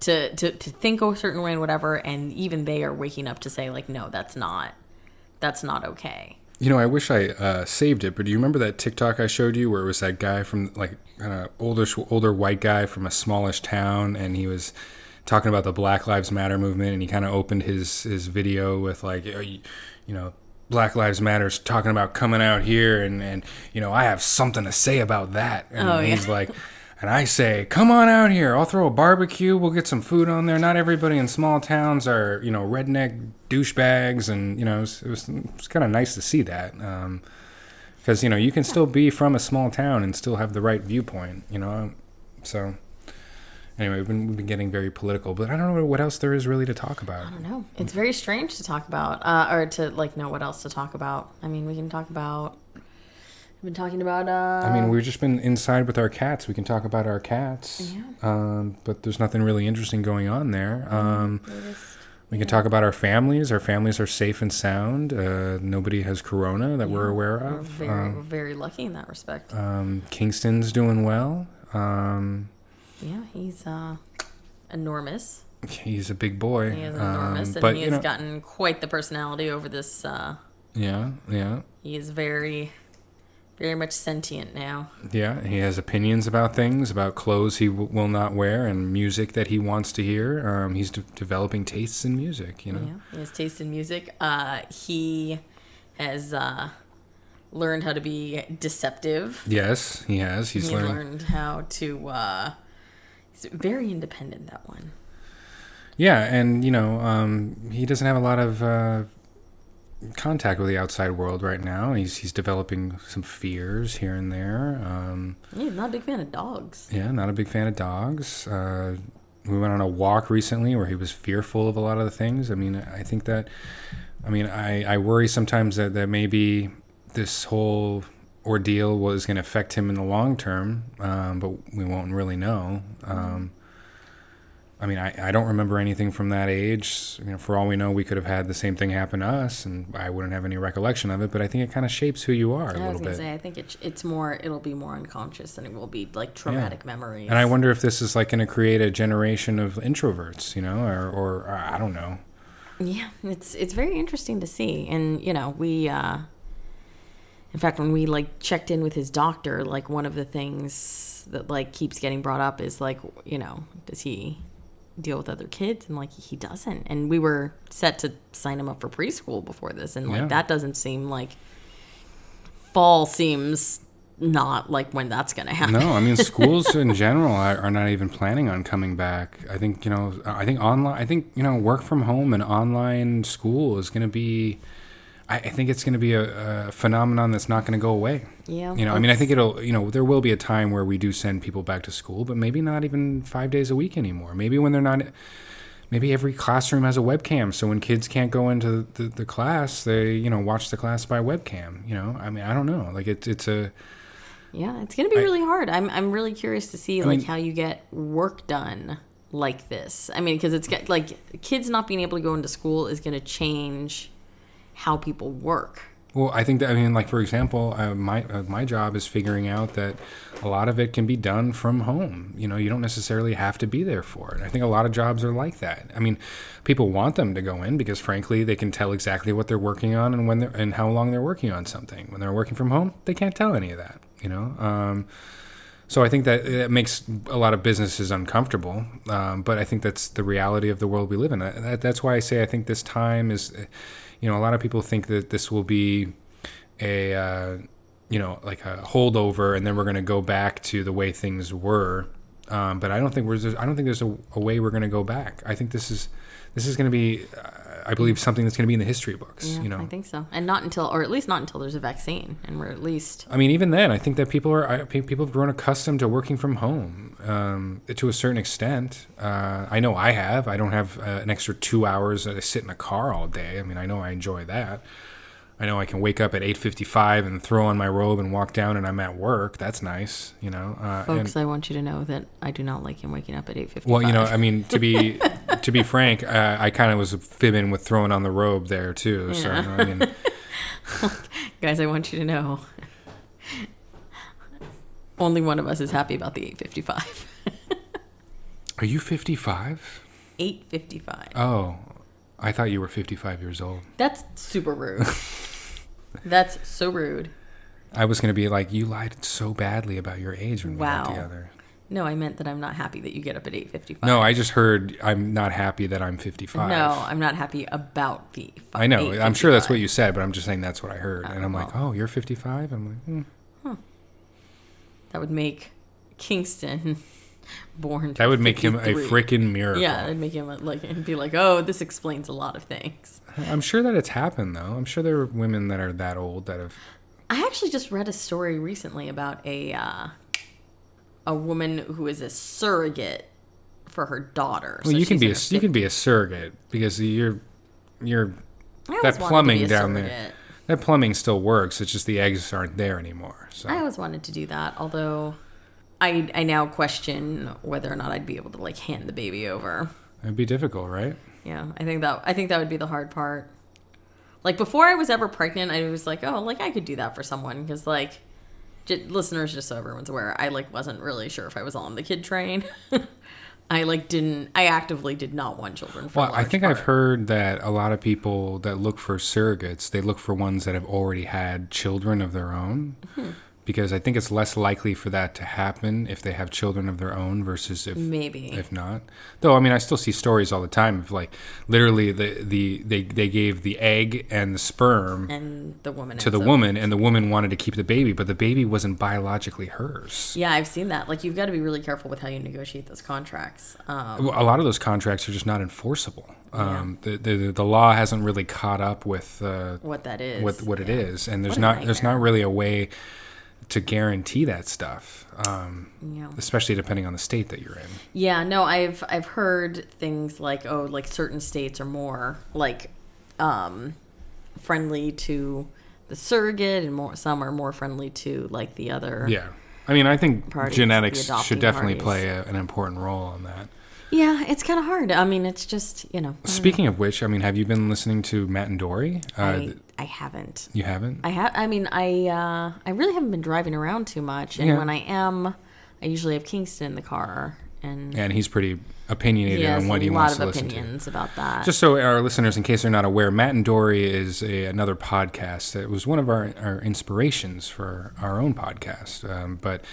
[SPEAKER 2] to to to think a certain way and whatever and even they are waking up to say like no that's not that's not okay
[SPEAKER 1] You know, I wish I uh, saved it, but do you remember that TikTok I showed you where it was that guy from like uh, older older white guy from a smallish town, and he was talking about the Black Lives Matter movement, and he kind of opened his his video with like, you, know. Black Lives Matter's talking about coming out here, and, and you know I have something to say about that. And
[SPEAKER 2] Oh, yeah.
[SPEAKER 1] he's like, and I say, come on out here. I'll throw a barbecue. We'll get some food on there. Not everybody in small towns are, you know, redneck douchebags. And, you know, it was, it was, was kind of nice to see that. Because, you know, you can still be from a small town and still have the right viewpoint, you know. So, anyway, we've been, we've been getting very political, but I don't know what else there is really to talk about.
[SPEAKER 2] I don't know. It's very strange to talk about, uh, or to like know what else to talk about. I mean, we can talk about. We've been talking about. Uh,
[SPEAKER 1] I mean, we've just been inside with our cats. We can talk about our cats.
[SPEAKER 2] Yeah.
[SPEAKER 1] Um, but there's nothing really interesting going on there. Um,
[SPEAKER 2] we're just-
[SPEAKER 1] We can talk about our families. Our families are safe and sound. Uh, nobody has corona that we're
[SPEAKER 2] yeah,
[SPEAKER 1] aware
[SPEAKER 2] We're
[SPEAKER 1] of.
[SPEAKER 2] very, we're
[SPEAKER 1] Um,
[SPEAKER 2] very lucky in that respect.
[SPEAKER 1] um, Kingston's doing well. Um,
[SPEAKER 2] yeah, he's uh, enormous.
[SPEAKER 1] he's a big boy.
[SPEAKER 2] He is
[SPEAKER 1] Um,
[SPEAKER 2] enormous, and
[SPEAKER 1] but
[SPEAKER 2] he
[SPEAKER 1] you
[SPEAKER 2] has
[SPEAKER 1] know,
[SPEAKER 2] gotten quite the personality over this. Uh,
[SPEAKER 1] yeah, yeah,
[SPEAKER 2] he is very, very much sentient now.
[SPEAKER 1] yeah. He has opinions about things, about clothes he w- will not wear, and music that he wants to hear. Um, he's de- developing tastes in music. You know.
[SPEAKER 2] Yeah, he has taste in music. Uh, he has uh, learned how to be deceptive.
[SPEAKER 1] Yes, he has. He's
[SPEAKER 2] he
[SPEAKER 1] learned.
[SPEAKER 2] learned how to. Uh, he's very independent. That one.
[SPEAKER 1] Yeah, and you know, um, he doesn't have a lot of uh, contact with the outside world right now. He's he's developing some fears here and there. Um,
[SPEAKER 2] He's not a big fan of dogs.
[SPEAKER 1] yeah, not a big fan of dogs. Uh, we went on a walk recently where he was fearful of a lot of the things. I mean, I think that, I mean, I, I worry sometimes that, that maybe this whole ordeal was going to affect him in the long term, um, but we won't really know. Um, I mean, I, I don't remember anything from that age. You know, for all we know, we could have had the same thing happen to us, and I wouldn't have any recollection of it. But I think it kind of shapes who you are a
[SPEAKER 2] I was
[SPEAKER 1] little
[SPEAKER 2] gonna
[SPEAKER 1] bit.
[SPEAKER 2] say, I think it's it's more. It'll be more unconscious than it will be like traumatic memories.
[SPEAKER 1] And I wonder if this is like going to create a generation of introverts, you know, or, or, or I don't know.
[SPEAKER 2] Yeah, it's it's very interesting to see, and you know, we. uh In fact, when we like checked in with his doctor, like one of the things that like keeps getting brought up is like, you know, does he deal with other kids? And like he doesn't. And we were set to sign him up for preschool before this, and like
[SPEAKER 1] Yeah.
[SPEAKER 2] that doesn't seem like fall seems not like when that's gonna happen.
[SPEAKER 1] No, I mean schools in general are, are not even planning on coming back. I think you know, I think online. I think you know, work from home and online school is going to be. I, I think it's going to be a, a phenomenon that's not going to go away.
[SPEAKER 2] Yeah,
[SPEAKER 1] You know, I mean, I think it'll. You know, there will be a time where we do send people back to school, but maybe not even five days a week anymore. Maybe when they're not. Maybe every classroom has a webcam, so when kids can't go into the, the class, they you know watch the class by webcam. You know, I mean, I don't know. Like it's it's a
[SPEAKER 2] Yeah, it's gonna be
[SPEAKER 1] I-
[SPEAKER 2] really hard. I'm I'm really curious to see like
[SPEAKER 1] mean-
[SPEAKER 2] how you get work done like this. I mean, because it's get, like kids not being able to go into school is gonna change how people work.
[SPEAKER 1] Well, I think that I mean, like for example, uh, my uh, my job is figuring out that a lot of it can be done from home. You know, you don't necessarily have to be there for it. I think a lot of jobs are like that. I mean, people want them to go in because, frankly, they can tell exactly what they're working on and when they're and how long they're working on something. When they're working from home, they can't tell any of that. You know. Um, so I think that it makes a lot of businesses uncomfortable, um, but I think that's the reality of the world we live in. That, that's why I say I think this time is you know, a lot of people think that this will be a, uh, you know, like a holdover, and then we're going to go back to the way things were. Um, but I don't think we're. I don't think there's a, a way we're going to go back. I think this is this is going to be, uh, I believe, something that's going to be in the history books.
[SPEAKER 2] Yeah,
[SPEAKER 1] you know,
[SPEAKER 2] I think so, and not until, or at least not until there's a vaccine, and we're at least.
[SPEAKER 1] I mean, even then, I think that people are I, people have grown accustomed to working from home um, to a certain extent. Uh, I know I have. I don't have uh, an extra two hours to sit in a car all day. I mean, I know I enjoy that. I know I can wake up at 8:55 and throw on my robe and walk down and I'm at work. That's nice, you know. Uh,
[SPEAKER 2] Folks,
[SPEAKER 1] and,
[SPEAKER 2] I want you to know that I do not like him waking up at 8:55.
[SPEAKER 1] well, you know, I mean, to be to be frank, uh, I kind of was fibbing with throwing on the robe there too. So
[SPEAKER 2] Yeah.
[SPEAKER 1] I mean,
[SPEAKER 2] guys, I want you to know. Only one of us is happy about the 8:55.
[SPEAKER 1] are you 55?
[SPEAKER 2] 8:55.
[SPEAKER 1] Oh, I thought you were 55 years old.
[SPEAKER 2] That's super rude. That's so rude.
[SPEAKER 1] I was going to be like, you lied so badly about your age when
[SPEAKER 2] Wow.
[SPEAKER 1] we got together.
[SPEAKER 2] No, I meant that I'm not happy that you get up at 8:55.
[SPEAKER 1] No, I just heard I'm not happy that I'm 55.
[SPEAKER 2] No, I'm not happy about the.
[SPEAKER 1] I know. I'm sure that's what you said, but I'm just saying that's what I heard. and I'm like, oh, you're 55? I'm like, hmm.
[SPEAKER 2] That would make Kingston born.
[SPEAKER 1] that would make him a freaking miracle.
[SPEAKER 2] Yeah, it'd make him like and be like, oh, this explains a lot of things.
[SPEAKER 1] I'm sure that it's happened though. I'm sure there are women that are that old that have.
[SPEAKER 2] I actually just read a story recently about a uh, a woman who is a surrogate for her daughter.
[SPEAKER 1] Well,
[SPEAKER 2] So
[SPEAKER 1] you can be a you can be a surrogate because you're you're
[SPEAKER 2] I always
[SPEAKER 1] that plumbing
[SPEAKER 2] be a
[SPEAKER 1] down there. that plumbing still works. It's just the eggs aren't there anymore. So
[SPEAKER 2] I always wanted to do that, although I I now question whether or not I'd be able to like hand the baby over.
[SPEAKER 1] it'd be difficult, right?
[SPEAKER 2] Yeah, I think that I think that would be the hard part. Like before I was ever pregnant, I was like, oh, like I could do that for someone because like, j- listeners, just so everyone's aware, I like wasn't really sure if I was on the kid train. I like didn't. I actively did not want children. For a
[SPEAKER 1] Well, I think
[SPEAKER 2] part.
[SPEAKER 1] I've heard that a lot of people that look for surrogates, they look for ones that have already had children of their own.
[SPEAKER 2] Hmm.
[SPEAKER 1] Because I think it's less likely for that to happen if they have children of their own versus if
[SPEAKER 2] maybe.
[SPEAKER 1] if not. Though I mean, I still see stories all the time of like literally the the they they gave the egg and the sperm
[SPEAKER 2] and the woman
[SPEAKER 1] to the woman, and the woman wanted to keep the baby, but the baby wasn't biologically hers.
[SPEAKER 2] Yeah, I've seen that. Like you've got to be really careful with how you negotiate those contracts. Um,
[SPEAKER 1] Well, a lot of those contracts are just not enforceable. Um, the, the the law hasn't really caught up with uh,
[SPEAKER 2] what that is.
[SPEAKER 1] what what it
[SPEAKER 2] Yeah.
[SPEAKER 1] is, and there's not there's not really a way to guarantee that stuff, um,
[SPEAKER 2] Yeah.
[SPEAKER 1] especially depending on the state that you're in.
[SPEAKER 2] Yeah, no, I've I've heard things like oh, like certain states are more like um friendly to the surrogate and more some are more friendly to like the other.
[SPEAKER 1] Yeah, I mean, I think
[SPEAKER 2] Parties,
[SPEAKER 1] genetics should definitely
[SPEAKER 2] parties.
[SPEAKER 1] play a, an important role in that.
[SPEAKER 2] Yeah, it's kind of hard. I mean, it's just, you know,
[SPEAKER 1] Speaking of which, I mean, have you been listening to Matt and Doree? Uh.
[SPEAKER 2] I, I haven't.
[SPEAKER 1] you haven't?
[SPEAKER 2] I have I mean, I uh I really haven't been driving around too much and
[SPEAKER 1] Yeah.
[SPEAKER 2] when I am, I usually have Kingston in the car and
[SPEAKER 1] and he's pretty opinionated on what he wants to listen to.
[SPEAKER 2] A lot of opinions about that.
[SPEAKER 1] Just so our listeners, in case they're not aware, Matt and Doree is a, another podcast that was one of our, our inspirations for our own podcast. Um, but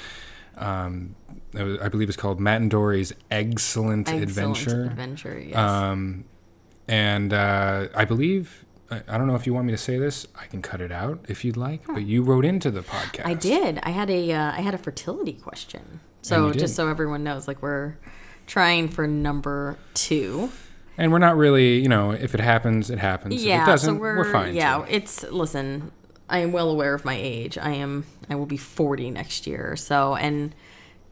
[SPEAKER 1] um, I believe it's called Matt and Doree's Eggcellent,
[SPEAKER 2] Adventure.
[SPEAKER 1] Eggcellent Adventure.
[SPEAKER 2] Adventure, yes.
[SPEAKER 1] Um, and uh, I believe, I, I don't know if you want me to say this, I can cut it out if you'd like, but you wrote into the podcast.
[SPEAKER 2] I did. I had a uh, I had a fertility question. So just so everyone knows, like we're trying for number two.
[SPEAKER 1] And we're not really, you know, if it happens, it happens. if
[SPEAKER 2] yeah,
[SPEAKER 1] it doesn't,
[SPEAKER 2] so we're,
[SPEAKER 1] we're fine.
[SPEAKER 2] Yeah,
[SPEAKER 1] too.
[SPEAKER 2] it's listen. I am well aware of my age. I am. I will be forty next year. So and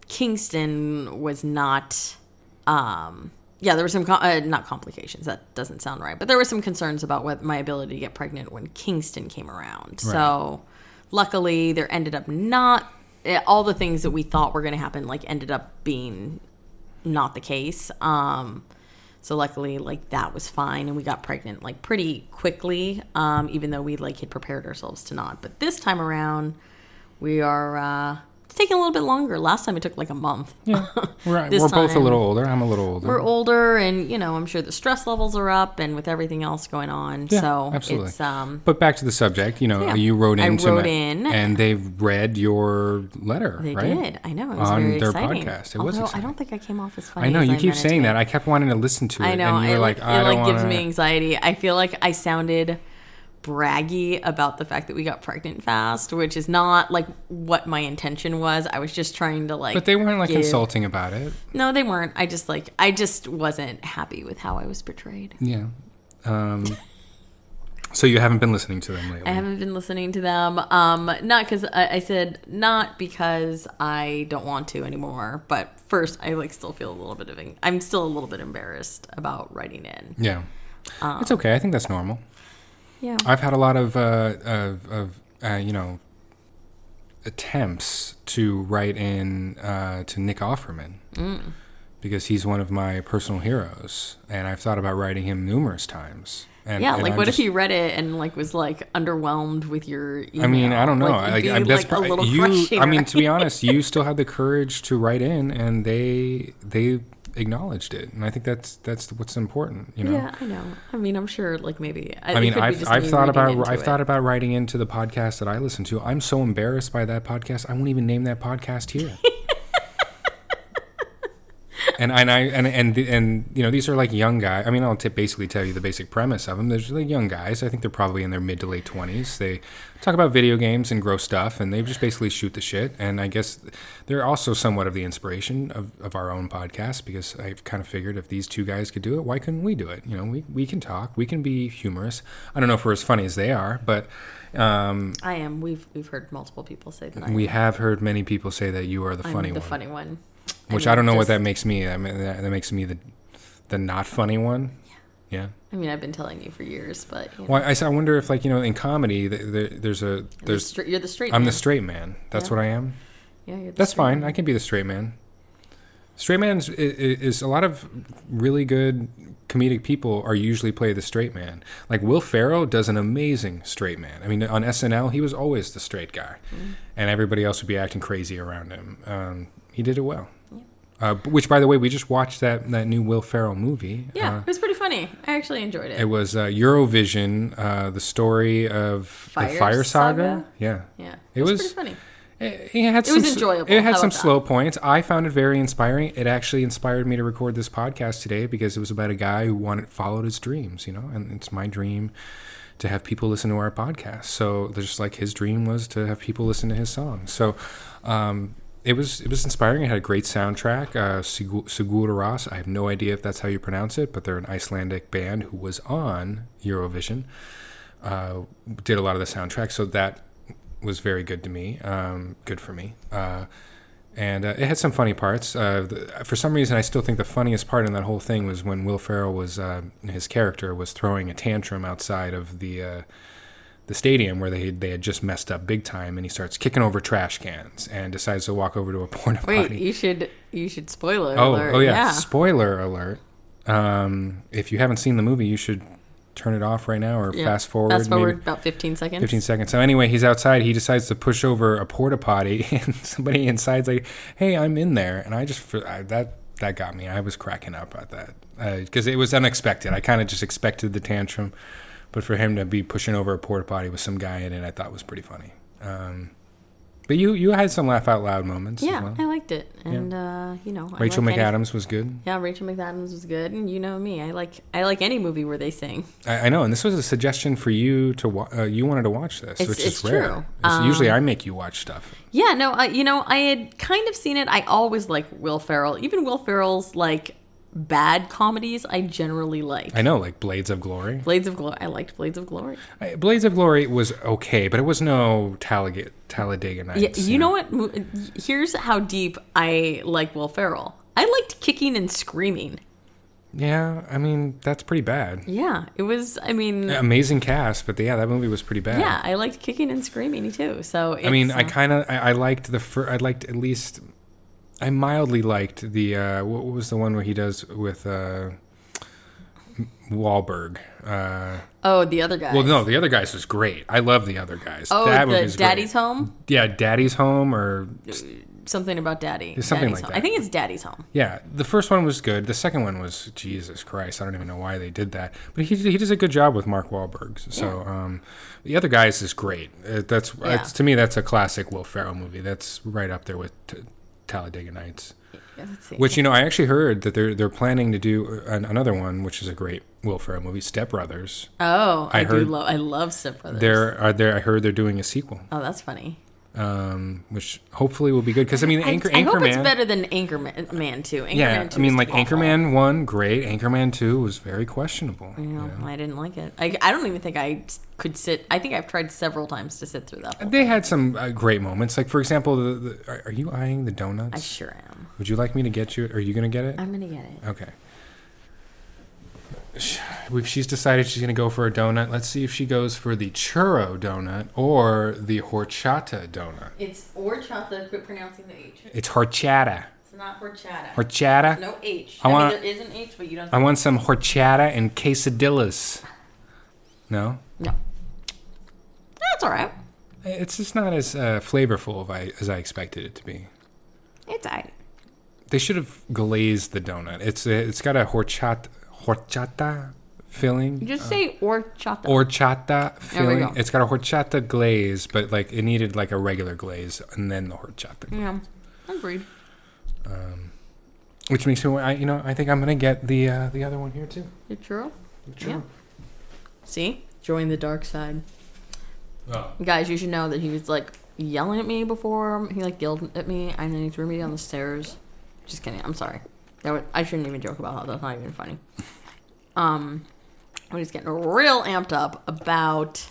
[SPEAKER 2] Kingston was not. Um, yeah, there were some com- uh, not complications. That doesn't sound right, but there were some concerns about what my ability to get pregnant when Kingston came around. So luckily, there ended up not eh, all the things that we thought were going to happen. Like ended up being not the case. Um, So luckily, like that was fine, and we got pregnant like pretty quickly. Um, even though we like had prepared ourselves to not, but this time around, we are uh, taking a little bit longer. Last time it took like a month.
[SPEAKER 1] Yeah, we're,
[SPEAKER 2] This
[SPEAKER 1] we're both a little older. I'm a little older.
[SPEAKER 2] We're older, and you know, I'm sure the stress levels are up, and with everything else going on,
[SPEAKER 1] Yeah,
[SPEAKER 2] so
[SPEAKER 1] absolutely.
[SPEAKER 2] it's um,
[SPEAKER 1] But back to the subject, you know,
[SPEAKER 2] Yeah.
[SPEAKER 1] you wrote
[SPEAKER 2] I
[SPEAKER 1] in, to
[SPEAKER 2] wrote
[SPEAKER 1] ma-
[SPEAKER 2] in.
[SPEAKER 1] and they've read your letter,
[SPEAKER 2] they
[SPEAKER 1] right?
[SPEAKER 2] did. I know it was
[SPEAKER 1] On
[SPEAKER 2] very
[SPEAKER 1] their
[SPEAKER 2] exciting.
[SPEAKER 1] podcast. It was
[SPEAKER 2] Although I don't think I came off as funny.
[SPEAKER 1] I know
[SPEAKER 2] as
[SPEAKER 1] you
[SPEAKER 2] I
[SPEAKER 1] keep saying that. I kept wanting to listen to it,
[SPEAKER 2] I know.
[SPEAKER 1] and you were
[SPEAKER 2] it
[SPEAKER 1] like,
[SPEAKER 2] like,
[SPEAKER 1] I
[SPEAKER 2] it
[SPEAKER 1] don't
[SPEAKER 2] like gives
[SPEAKER 1] wanna-
[SPEAKER 2] me anxiety. I feel like I sounded braggy about the fact that we got pregnant fast, which is not like what my intention was. I was just trying to like.
[SPEAKER 1] But they weren't like
[SPEAKER 2] give-
[SPEAKER 1] insulting about it.
[SPEAKER 2] No, they weren't. I just like I just wasn't happy with how I was portrayed.
[SPEAKER 1] Yeah. Um, so you haven't been listening to them lately.
[SPEAKER 2] I haven't been listening to them. Um, not because I, I said not because I don't want to anymore, but first I like still feel a little bit of I'm still a little bit embarrassed about writing in.
[SPEAKER 1] Yeah.
[SPEAKER 2] Um,
[SPEAKER 1] it's okay. I think that's normal.
[SPEAKER 2] Yeah.
[SPEAKER 1] I've had a lot of, uh, of, of uh, you know, attempts to write in uh, to Nick Offerman
[SPEAKER 2] Mm.
[SPEAKER 1] because he's one of my personal heroes, and I've thought about writing him numerous times. And,
[SPEAKER 2] yeah,
[SPEAKER 1] and
[SPEAKER 2] like
[SPEAKER 1] I'm
[SPEAKER 2] what
[SPEAKER 1] just-
[SPEAKER 2] if you read it and like was like underwhelmed with your email?
[SPEAKER 1] I mean, I don't know.
[SPEAKER 2] Like,
[SPEAKER 1] Like,
[SPEAKER 2] it'd
[SPEAKER 1] I,
[SPEAKER 2] be,
[SPEAKER 1] that's
[SPEAKER 2] like, a little
[SPEAKER 1] you.
[SPEAKER 2] crushing,
[SPEAKER 1] I mean, to be honest, you still had the courage to write in, and they they acknowledged it, and I think that's that's what's important. You know.
[SPEAKER 2] Yeah, I know. I mean, I'm sure like maybe I,
[SPEAKER 1] I mean,
[SPEAKER 2] it could be
[SPEAKER 1] I've, I've
[SPEAKER 2] me
[SPEAKER 1] thought about I've
[SPEAKER 2] it.
[SPEAKER 1] thought about writing into the podcast that I listen to. I'm so embarrassed by that podcast. I won't even name that podcast here. and and I and and and you know these are like young guys. I mean, I'll t- basically tell you the basic premise of them. There's like young guys. I think they're probably in their mid to late twenties. They talk about video games and gross stuff, and they just basically shoot the shit. And I guess they're also somewhat of the inspiration of, of our own podcast because I've kind of figured if these two guys could do it, why couldn't we do it? You know, we we can talk, we can be humorous. I don't know if we're as funny as they are, but. Um,
[SPEAKER 2] I am. We've we've heard multiple people say that
[SPEAKER 1] we have heard many people say that you are the
[SPEAKER 2] I'm
[SPEAKER 1] funny
[SPEAKER 2] the
[SPEAKER 1] one,
[SPEAKER 2] funny one.
[SPEAKER 1] Which
[SPEAKER 2] mean,
[SPEAKER 1] I don't know what that makes me. I mean, that, that makes me the the not funny one. Yeah. yeah.
[SPEAKER 2] I mean, I've been telling you for years, but you know,
[SPEAKER 1] Well, I, I wonder if like you know in comedy th there, there's a
[SPEAKER 2] you're the
[SPEAKER 1] there's
[SPEAKER 2] stra- you're the straight.
[SPEAKER 1] I'm
[SPEAKER 2] man.
[SPEAKER 1] the straight man. That's
[SPEAKER 2] Yeah.
[SPEAKER 1] what I am.
[SPEAKER 2] Yeah, you're
[SPEAKER 1] That's fine.
[SPEAKER 2] man.
[SPEAKER 1] I can be the straight man. Straight man is, is a lot of really good comedic people are usually play the straight man. Like Will Ferrell does an amazing straight man. I mean, on SNL, he was always the straight guy,
[SPEAKER 2] Mm.
[SPEAKER 1] and everybody else would be acting crazy around him. Um, he did it well. Uh, which, by the way, we just watched that that new Will Ferrell movie.
[SPEAKER 2] Yeah,
[SPEAKER 1] Uh,
[SPEAKER 2] it was pretty funny. I actually enjoyed it.
[SPEAKER 1] it was uh, Eurovision, uh, the story of
[SPEAKER 2] Fire
[SPEAKER 1] the Fire Saga.
[SPEAKER 2] Saga?
[SPEAKER 1] Yeah.
[SPEAKER 2] yeah,
[SPEAKER 1] it
[SPEAKER 2] it, was,
[SPEAKER 1] was-
[SPEAKER 2] pretty funny.
[SPEAKER 1] It, it had
[SPEAKER 2] It
[SPEAKER 1] some,
[SPEAKER 2] was enjoyable.
[SPEAKER 1] It had
[SPEAKER 2] How
[SPEAKER 1] some
[SPEAKER 2] that?
[SPEAKER 1] slow points. I found it very inspiring. It actually inspired me to record this podcast today because it was about a guy who wanted followed his dreams. You know, and it's my dream to have people listen to our podcast. So just like his dream was to have people listen to his song. So um, it was it was inspiring. It had a great soundtrack. Uh, Sigur Rós. I have no idea if that's how you pronounce it, but they're an Icelandic band who was on Eurovision. Uh, did a lot of the soundtrack, so that was very good to me. Um, good for me. Uh, and uh, it had some funny parts. Uh, the, for some reason, I still think the funniest part in that whole thing was when Will Ferrell was uh, his character was throwing a tantrum outside of the uh, the stadium where they they had just messed up big time, and he starts kicking over trash cans and decides to walk over to a porta
[SPEAKER 2] Wait,
[SPEAKER 1] potty.
[SPEAKER 2] you should you should spoiler
[SPEAKER 1] Oh,
[SPEAKER 2] alert.
[SPEAKER 1] oh yeah.
[SPEAKER 2] yeah.
[SPEAKER 1] Spoiler alert. Um, if you haven't seen the movie, you should turn it off right now or
[SPEAKER 2] Yeah.
[SPEAKER 1] fast forward.
[SPEAKER 2] Fast forward
[SPEAKER 1] maybe
[SPEAKER 2] about 15 seconds.
[SPEAKER 1] 15 seconds. So anyway, he's outside. He decides to push over a porta potty, and somebody inside's like, "Hey, I'm in there," and I just I, that that got me. I was cracking up at that because it was unexpected. I kind of just expected the tantrum, but for him to be pushing over a porta potty with some guy in it, I thought was pretty funny. Um, but you you had some laugh out loud moments. as
[SPEAKER 2] Yeah,
[SPEAKER 1] well.
[SPEAKER 2] I liked it, and uh, you know,
[SPEAKER 1] Rachel McAdams was good.
[SPEAKER 2] yeah, Rachel McAdams was good, and you know me, I like I like any movie where they sing.
[SPEAKER 1] I, I know, and this was a suggestion for you to wa- uh, you wanted to watch this,
[SPEAKER 2] It's-
[SPEAKER 1] which
[SPEAKER 2] it's
[SPEAKER 1] is rare.
[SPEAKER 2] true.
[SPEAKER 1] Usually,
[SPEAKER 2] Um,
[SPEAKER 1] I make you watch stuff.
[SPEAKER 2] Yeah, no, I, you know, I had kind of seen it. I always like Will Ferrell, even Will Ferrell's like bad comedies. I generally like.
[SPEAKER 1] I know, like Blades of Glory.
[SPEAKER 2] Blades of Glory. I liked Blades of Glory.
[SPEAKER 1] I- Blades of Glory was okay, but it was no Talladega, Talladega Nights.
[SPEAKER 2] Yeah, you know what? Here's how deep I like Will Ferrell. I liked kicking and screaming.
[SPEAKER 1] Yeah, I mean that's pretty bad.
[SPEAKER 2] Yeah, it was. I mean,
[SPEAKER 1] Amazing cast, but yeah, that movie was pretty bad.
[SPEAKER 2] Yeah, I liked kicking and screaming too. So
[SPEAKER 1] I mean, I
[SPEAKER 2] uh,
[SPEAKER 1] kind of I, I liked the fir- I liked at least I mildly liked the uh, what was the one where he does with uh, Wahlberg. Uh,
[SPEAKER 2] Oh, the other guy.
[SPEAKER 1] well, no, the other guys was great. I love the other guys.
[SPEAKER 2] Oh,
[SPEAKER 1] that
[SPEAKER 2] the Daddy's
[SPEAKER 1] great.
[SPEAKER 2] Home.
[SPEAKER 1] Yeah, Daddy's Home or
[SPEAKER 2] Something about Daddy.
[SPEAKER 1] Something
[SPEAKER 2] Daddy's
[SPEAKER 1] like
[SPEAKER 2] home.
[SPEAKER 1] that.
[SPEAKER 2] I think it's Daddy's Home.
[SPEAKER 1] yeah. The first one was good. The second one was Jesus Christ. I don't even know why they did that, but he he does a good job with Mark Wahlberg. So um, the other guys is great. Uh, that's
[SPEAKER 2] Yeah.
[SPEAKER 1] it's, to me that's a classic Will Ferrell movie. That's right up there with t- Talladega Nights. Which you know, I actually heard that they're they're planning to do an, another one, which is a great Will Ferrell movie, Step Brothers.
[SPEAKER 2] oh, I,
[SPEAKER 1] I
[SPEAKER 2] do love. I love Step Brothers.
[SPEAKER 1] There are there. I heard they're doing a sequel,
[SPEAKER 2] Oh, that's funny.
[SPEAKER 1] Um, which hopefully will be good. Because I mean, Anchor
[SPEAKER 2] I, I hope it's better than Anchorman Man Two. Anchorman
[SPEAKER 1] Yeah,
[SPEAKER 2] 2
[SPEAKER 1] I mean, like
[SPEAKER 2] awful.
[SPEAKER 1] Anchorman one, great. Anchorman two was very questionable. you know.
[SPEAKER 2] I didn't like it. I, I don't even think I could sit. I think I've tried several times to sit through that.
[SPEAKER 1] They had some uh, great moments. Like for example, the, the are, are you eyeing the donuts?
[SPEAKER 2] I sure am.
[SPEAKER 1] Would you like me to get you? Are you gonna get it?
[SPEAKER 2] I'm gonna get it.
[SPEAKER 1] Okay. We've- She's decided she's going to go for a donut. Let's see if she goes for the churro donut or the horchata donut.
[SPEAKER 2] It's horchata. Quit pronouncing the H.
[SPEAKER 1] It's horchata.
[SPEAKER 2] It's not horchata.
[SPEAKER 1] Horchata.
[SPEAKER 2] no H.
[SPEAKER 1] I
[SPEAKER 2] I,
[SPEAKER 1] want-
[SPEAKER 2] mean, there is an H, but you don't.
[SPEAKER 1] I want some horchata and quesadillas. No,
[SPEAKER 2] no. That's all right.
[SPEAKER 1] it's just not as uh, flavorful as I, as I expected it to be.
[SPEAKER 2] It's all right.
[SPEAKER 1] They should have glazed the donut. It's a, it's got a horchata horchata filling.
[SPEAKER 2] You Just say horchata.
[SPEAKER 1] horchata
[SPEAKER 2] There we
[SPEAKER 1] filling.
[SPEAKER 2] go.
[SPEAKER 1] It's got a horchata glaze, but like it needed like a regular glaze and then the horchata.
[SPEAKER 2] yeah. Agreed.
[SPEAKER 1] Which makes me, I, you know, I think I'm gonna get the uh, the other one here too.
[SPEAKER 2] The churro.
[SPEAKER 1] Sure.
[SPEAKER 2] Yeah. See, join the dark side,
[SPEAKER 1] Oh.
[SPEAKER 2] guys. You should know that he was like yelling at me before. He like yelled at me, and then he threw me down the stairs. Just kidding. I'm sorry. That would, I shouldn't even joke about that. That's not even funny. Um, when he's getting real amped up about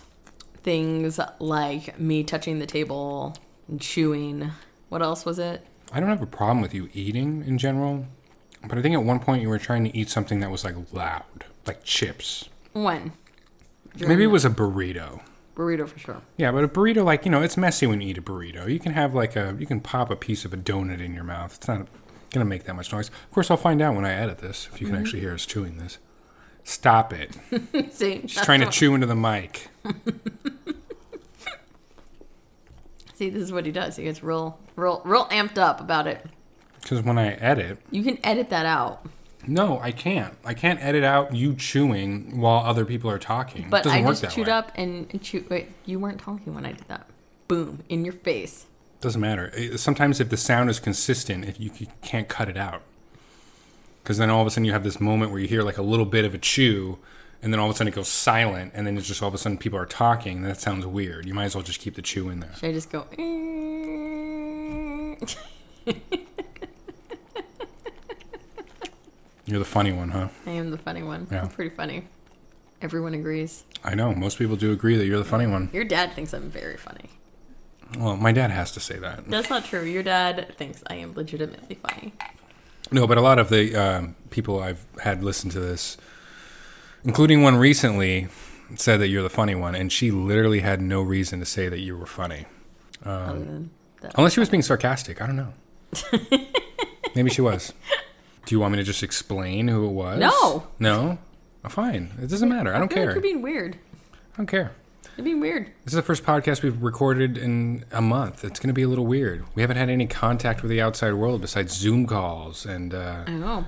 [SPEAKER 2] things like me touching the table and chewing. What else was it?
[SPEAKER 1] I don't have a problem with you eating in general, but I think at one point you were trying to eat something that was like loud, like chips.
[SPEAKER 2] When?
[SPEAKER 1] Maybe it was a burrito.
[SPEAKER 2] burrito for sure.
[SPEAKER 1] Yeah, but a burrito, like you know, it's messy when you eat a burrito. You can have like a, you can pop a piece of a donut in your mouth. It's not gonna make that much noise. Of course, I'll find out when I edit this if you can actually hear us chewing this. Stop it!
[SPEAKER 2] See,
[SPEAKER 1] She's trying to chew into the mic.
[SPEAKER 2] See, this is what he does. He gets real, real, real amped up about it.
[SPEAKER 1] Because when I edit,
[SPEAKER 2] You can edit that out,
[SPEAKER 1] no, I can't. I can't edit out you chewing while other people are talking.
[SPEAKER 2] but I just chewed
[SPEAKER 1] way.
[SPEAKER 2] up and, and chewed. Wait, you weren't talking when I did that. Boom in your face.
[SPEAKER 1] Doesn't matter. Sometimes if the sound is consistent, if you can't cut it out, because then all of a sudden you have this moment where you hear like a little bit of a chew, and then all of a sudden it goes silent, and then it's just all of a sudden people are talking. And that sounds weird. You might as well just keep the chew in there.
[SPEAKER 2] Should I just go?
[SPEAKER 1] You're the funny one, huh?
[SPEAKER 2] I am the funny one.
[SPEAKER 1] Yeah.
[SPEAKER 2] I'm pretty funny. Everyone agrees.
[SPEAKER 1] I know. Most people do agree that you're the funny one.
[SPEAKER 2] Your dad thinks I'm very funny.
[SPEAKER 1] Well, my dad has to say that.
[SPEAKER 2] That's not true. Your dad thinks I am legitimately funny.
[SPEAKER 1] No, but a lot of the um, people I've had listen to this, including one recently, said that you're the funny one, and she literally had no reason to say that you were funny,
[SPEAKER 2] than
[SPEAKER 1] unless she was being sarcastic. I don't know. Maybe she was. Do you want me to just explain who it was?
[SPEAKER 2] No.
[SPEAKER 1] No. Oh, fine. It doesn't matter. I don't
[SPEAKER 2] feel
[SPEAKER 1] care.
[SPEAKER 2] like you're being weird.
[SPEAKER 1] I don't care.
[SPEAKER 2] You're be weird.
[SPEAKER 1] This is the first podcast we've recorded in a month. It's going to be a little weird. We haven't had any contact with the outside world besides Zoom calls, and uh,
[SPEAKER 2] I know.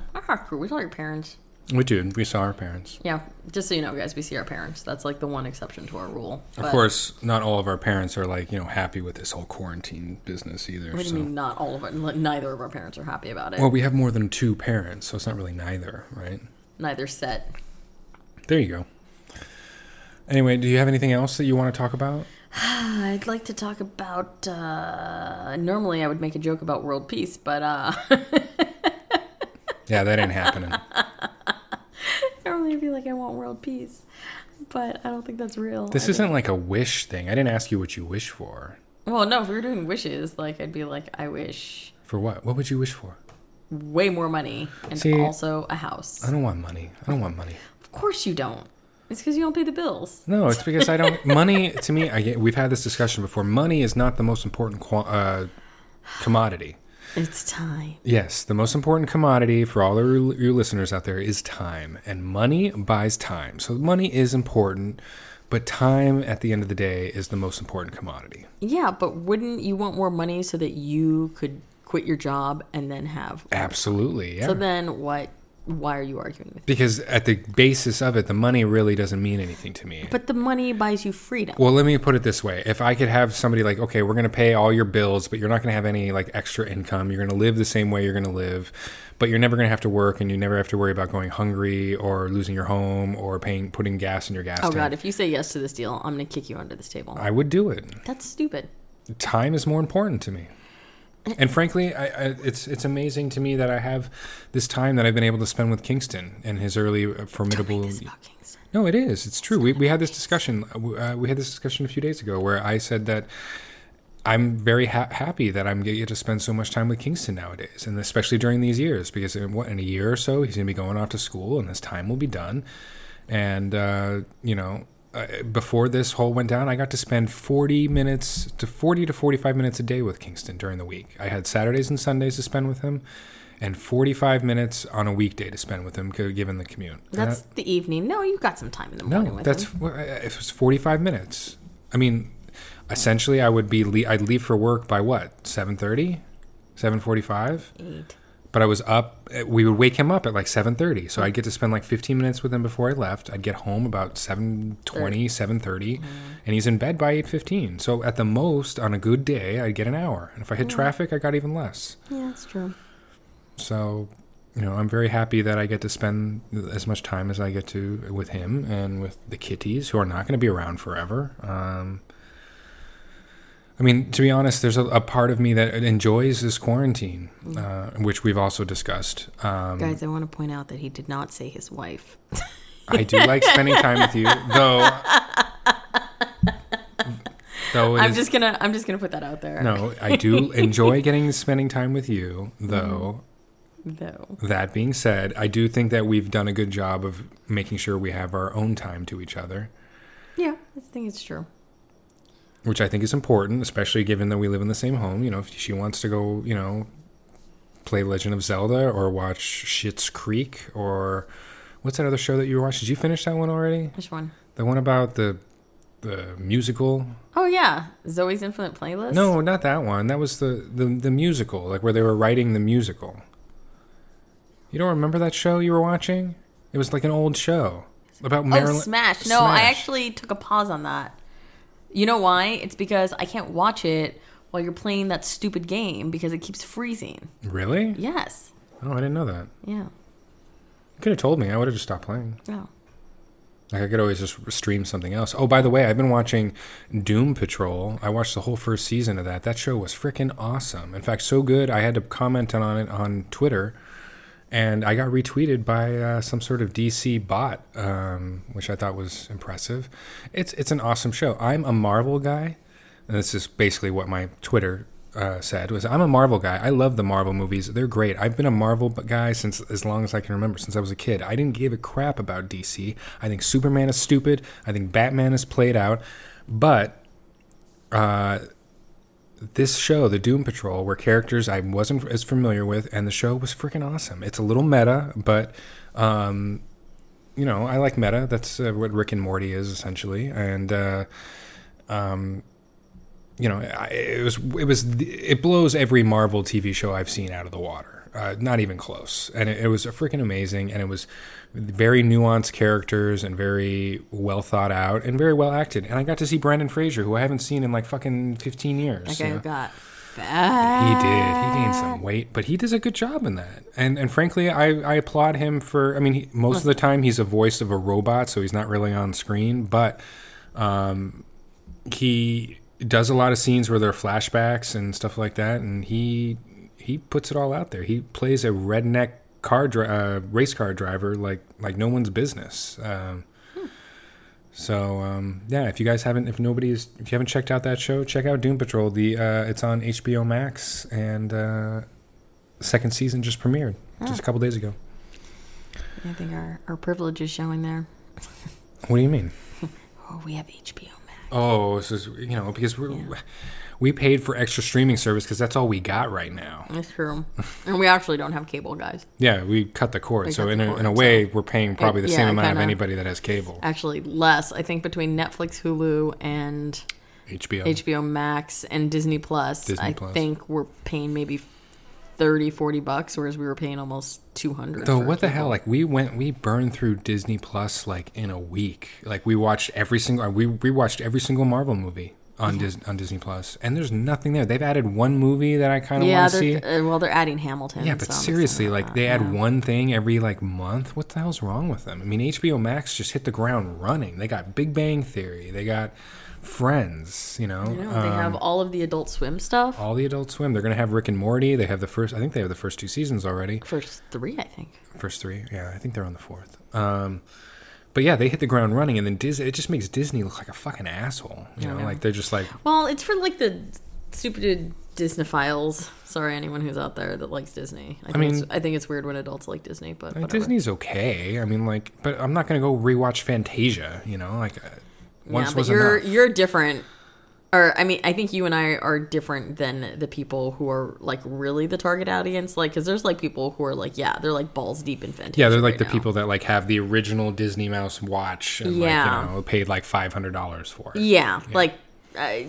[SPEAKER 2] We saw your parents.
[SPEAKER 1] we did. We saw our parents.
[SPEAKER 2] Yeah, just so you know, guys, we see our parents. That's like the one exception to our rule.
[SPEAKER 1] Of
[SPEAKER 2] But-
[SPEAKER 1] course, not all of our parents are like you know happy with this whole quarantine business either.
[SPEAKER 2] What do
[SPEAKER 1] so.
[SPEAKER 2] you mean? Not all of it. Neither of our parents are happy about it.
[SPEAKER 1] Well, we have more than two parents, so it's not really neither, right?
[SPEAKER 2] Neither set.
[SPEAKER 1] There you go. Anyway, do you have anything else that you want to talk about?
[SPEAKER 2] I'd like to talk about. Uh, normally, I would make a joke about world peace, but uh,
[SPEAKER 1] Yeah, that ain't happening.
[SPEAKER 2] normally I'd be like, I want world peace, but I don't think that's real.
[SPEAKER 1] This
[SPEAKER 2] I
[SPEAKER 1] isn't like a wish thing. I didn't ask you what you wish for.
[SPEAKER 2] Well, no. If we were doing wishes, like I'd be like, I wish
[SPEAKER 1] For what? What would you wish for?
[SPEAKER 2] way more money and
[SPEAKER 1] See,
[SPEAKER 2] also a house.
[SPEAKER 1] I don't want money. I don't want money.
[SPEAKER 2] Of course you don't. It's because you don't pay the bills.
[SPEAKER 1] No, it's because I don't. money to me, I get, we've had this discussion before. Money is not the most important qua- uh, commodity.
[SPEAKER 2] It's time.
[SPEAKER 1] Yes, the most important commodity for all your your listeners out there is time, and money buys time. So money is important, but time at the end of the day is the most important commodity.
[SPEAKER 2] Yeah, but wouldn't you want more money so that you could quit your job and then have?
[SPEAKER 1] Absolutely, yeah.
[SPEAKER 2] So then, what? Why are you arguing with me?
[SPEAKER 1] because at the basis of it, the money really doesn't mean anything to me.
[SPEAKER 2] But the money buys you freedom.
[SPEAKER 1] Well, let me put it this way: if I could have somebody like, okay, we're going to pay all your bills, but you're not going to have any like extra income. You're going to live the same way you're going to live, but you're never going to have to work, and you never have to worry about going hungry or losing your home or paying putting gas in your gas
[SPEAKER 2] oh
[SPEAKER 1] tank.
[SPEAKER 2] God! If you say yes to this deal, I'm gonna kick you under this table.
[SPEAKER 1] I would do it.
[SPEAKER 2] That's stupid.
[SPEAKER 1] Time is more important to me. And frankly, I, I, it's it's amazing to me that I have this time that I've been able to spend with Kingston and his early uh, formidable.
[SPEAKER 2] This is about Kingston.
[SPEAKER 1] No, it is. It's true. We, we had this discussion. Uh, we had this discussion a few days ago where I said that I'm very ha- happy that I'm get to spend so much time with Kingston nowadays, and especially during these years, because in what in a year or so he's going to be going off to school, and his time will be done. And uh, you know, uh, before this whole went down, I got to spend 40 minutes to 40 to 45 minutes a day with Kingston during the week. I had Saturdays and Sundays to spend with him, and 45 minutes on a weekday to spend with him, given the commute.
[SPEAKER 2] That's
[SPEAKER 1] that-
[SPEAKER 2] the evening. No, you got some time in the morning
[SPEAKER 1] no,
[SPEAKER 2] with
[SPEAKER 1] that's
[SPEAKER 2] him.
[SPEAKER 1] uh, it was 45 minutes. I mean, essentially, I would be le- I'd leave for work by what 7:30, 7:45.
[SPEAKER 2] Eight.
[SPEAKER 1] But I was up. We would wake him up at like 7:30, so I'd get to spend like 15 minutes with him before I left. I'd get home about 7:20, 7:30, and he's in bed by 8:15. So at the most, on a good day, I'd get an hour, and if I hit traffic, I got even less.
[SPEAKER 2] Yeah, that's true.
[SPEAKER 1] So, you know, I'm very happy that I get to spend as much time as I get to with him and with the kitties, who are not going to be around forever. Um, I mean, to be honest, there's a, a part of me that enjoys this quarantine, uh, which we've also discussed. Um,
[SPEAKER 2] Guys, I want to point out that he did not say his wife.
[SPEAKER 1] I do like spending time with you, though. Though
[SPEAKER 2] I'm
[SPEAKER 1] is-
[SPEAKER 2] just gonna I'm just gonna put that out there.
[SPEAKER 1] no, I do enjoy getting spending time with you, though.
[SPEAKER 2] Though.
[SPEAKER 1] That being said, I do think that we've done a good job of making sure we have our own time to each other,
[SPEAKER 2] Yeah, I think it's true.
[SPEAKER 1] Which I think is important, especially given that we live in the same home. You know, if she wants to go, you know, play Legend of Zelda or watch Schitt's Creek or what's that other show that you watched? Did you finish that one already?
[SPEAKER 2] Which one?
[SPEAKER 1] The one about the the musical?
[SPEAKER 2] Oh yeah, Zoe's Infinite Playlist.
[SPEAKER 1] No, not that one. That was the the, the musical, like where they were writing the musical. You don't remember that show you were watching? It was like an old show about
[SPEAKER 2] Oh,
[SPEAKER 1] Marilyn.
[SPEAKER 2] Smash. No, I actually took a pause on that. You know why? It's because I can't watch it while you're playing that stupid game because it keeps freezing.
[SPEAKER 1] Really?
[SPEAKER 2] Yes.
[SPEAKER 1] Oh, I didn't know that.
[SPEAKER 2] Yeah.
[SPEAKER 1] You could have told me. I would have just stopped playing.
[SPEAKER 2] Oh.
[SPEAKER 1] Like I could always just stream something else. Oh, by the way, I've been watching Doom Patrol. I watched the whole first season of that. That show was freaking awesome. In fact, so good I had to comment on it on Twitter, and I got retweeted by uh, some sort of DC bot, um, which I thought was impressive. It's it's an awesome show. I'm a Marvel guy, and this is basically what my Twitter uh, said was I'm a Marvel guy. I love the Marvel movies. They're great. I've been a Marvel guy since as long as I can remember, since I was a kid. I didn't give a crap about DC. I think Superman is stupid. I think Batman is played out. But uh, this show, the Doom Patrol, were characters I wasn't as familiar with, and the show was freaking awesome. It's a little meta, but um, you know, I like meta. That's uh, what Rick and Morty is essentially, and uh, um, you know, it was it was it blows every Marvel TV show I've seen out of the water. Uh, not even close, and it, it was freaking amazing, and it was very nuanced characters and very well thought out and very well acted. And I got to see Brendan Fraser, who I haven't seen in like fucking fifteen years.
[SPEAKER 2] That
[SPEAKER 1] you know?
[SPEAKER 2] got fat.
[SPEAKER 1] He did. He gained some weight, but he does a good job in that. And and frankly, I, I applaud him for. I mean, he, most of the time he's a voice of a robot, so he's not really on screen. But um, he does a lot of scenes where there are flashbacks and stuff like that, and he he puts it all out there. He plays a redneck car dri- uh, race car driver like like no one's business. Um, so um, yeah, if you guys haven't, if nobody's, if you haven't checked out that show, check out Doom Patrol. The uh, it's on HBO Max, and uh, second season just premiered just a couple days ago.
[SPEAKER 2] I think our, our privilege is showing there.
[SPEAKER 1] What do you mean?
[SPEAKER 2] Oh, we have HBO Max.
[SPEAKER 1] Oh, this is you know because we are we paid for extra streaming service because that's all we got right now.
[SPEAKER 2] That's true. and we actually don't have cable, guys.
[SPEAKER 1] Yeah, we cut the cord,
[SPEAKER 2] We
[SPEAKER 1] so in
[SPEAKER 2] the
[SPEAKER 1] a,
[SPEAKER 2] cord,
[SPEAKER 1] in a way,
[SPEAKER 2] so-
[SPEAKER 1] we're paying probably the
[SPEAKER 2] yeah,
[SPEAKER 1] same amount of anybody that has cable.
[SPEAKER 2] Actually, less. I think between Netflix, Hulu, and
[SPEAKER 1] HBO.
[SPEAKER 2] HBO Max and Disney Plus,
[SPEAKER 1] Disney
[SPEAKER 2] I
[SPEAKER 1] Plus.
[SPEAKER 2] think we're paying maybe 30, 40 bucks, whereas we were paying almost 200
[SPEAKER 1] Though what the
[SPEAKER 2] cable.
[SPEAKER 1] hell? Like we went, we burned through Disney Plus like in a week. Like we watched every single, we we watched every single Marvel movie on Dis, on Disney Plus, and there's nothing there. They've added one movie that I kind of
[SPEAKER 2] Yeah,
[SPEAKER 1] want to see.
[SPEAKER 2] uh, well, they're adding Hamilton.
[SPEAKER 1] Yeah, but
[SPEAKER 2] so
[SPEAKER 1] seriously, like they add
[SPEAKER 2] yeah.
[SPEAKER 1] one thing every like month. What the hell's wrong with them? I mean, HBO Max just hit the ground running. They got Big Bang Theory. They got Friends. You know, um,
[SPEAKER 2] they have all of the Adult Swim stuff.
[SPEAKER 1] all the Adult Swim. They're gonna have Rick and Morty. They have the first. I think they have the first two seasons already.
[SPEAKER 2] First three, I think.
[SPEAKER 1] First three. Yeah, I think they're on the fourth. Um, but yeah, they hit the ground running, and then Disney. It just makes Disney look like a fucking asshole. You
[SPEAKER 2] I
[SPEAKER 1] know,
[SPEAKER 2] know.
[SPEAKER 1] like they're just like
[SPEAKER 2] Well, it's for like the stupid Disneyphiles. Sorry, anyone who's out there that likes Disney. I, think
[SPEAKER 1] mean-
[SPEAKER 2] it's, I think it's weird when adults like Disney, but
[SPEAKER 1] Like,
[SPEAKER 2] whatever.
[SPEAKER 1] Disney's okay. I mean, like, but I'm not gonna go rewatch Fantasia. You know, like uh, once
[SPEAKER 2] yeah, but
[SPEAKER 1] was
[SPEAKER 2] you're
[SPEAKER 1] enough.
[SPEAKER 2] you're different. Or I mean, I think you and I are different than the people who are like really the target audience. Like, because there's like people who are like, yeah, they're like balls deep in Fantasia.
[SPEAKER 1] Yeah, they're like
[SPEAKER 2] right
[SPEAKER 1] the
[SPEAKER 2] now.
[SPEAKER 1] people that like have the original Disney Mouse watch and
[SPEAKER 2] Yeah.
[SPEAKER 1] like you know paid like five hundred dollars for it.
[SPEAKER 2] Yeah, like uh,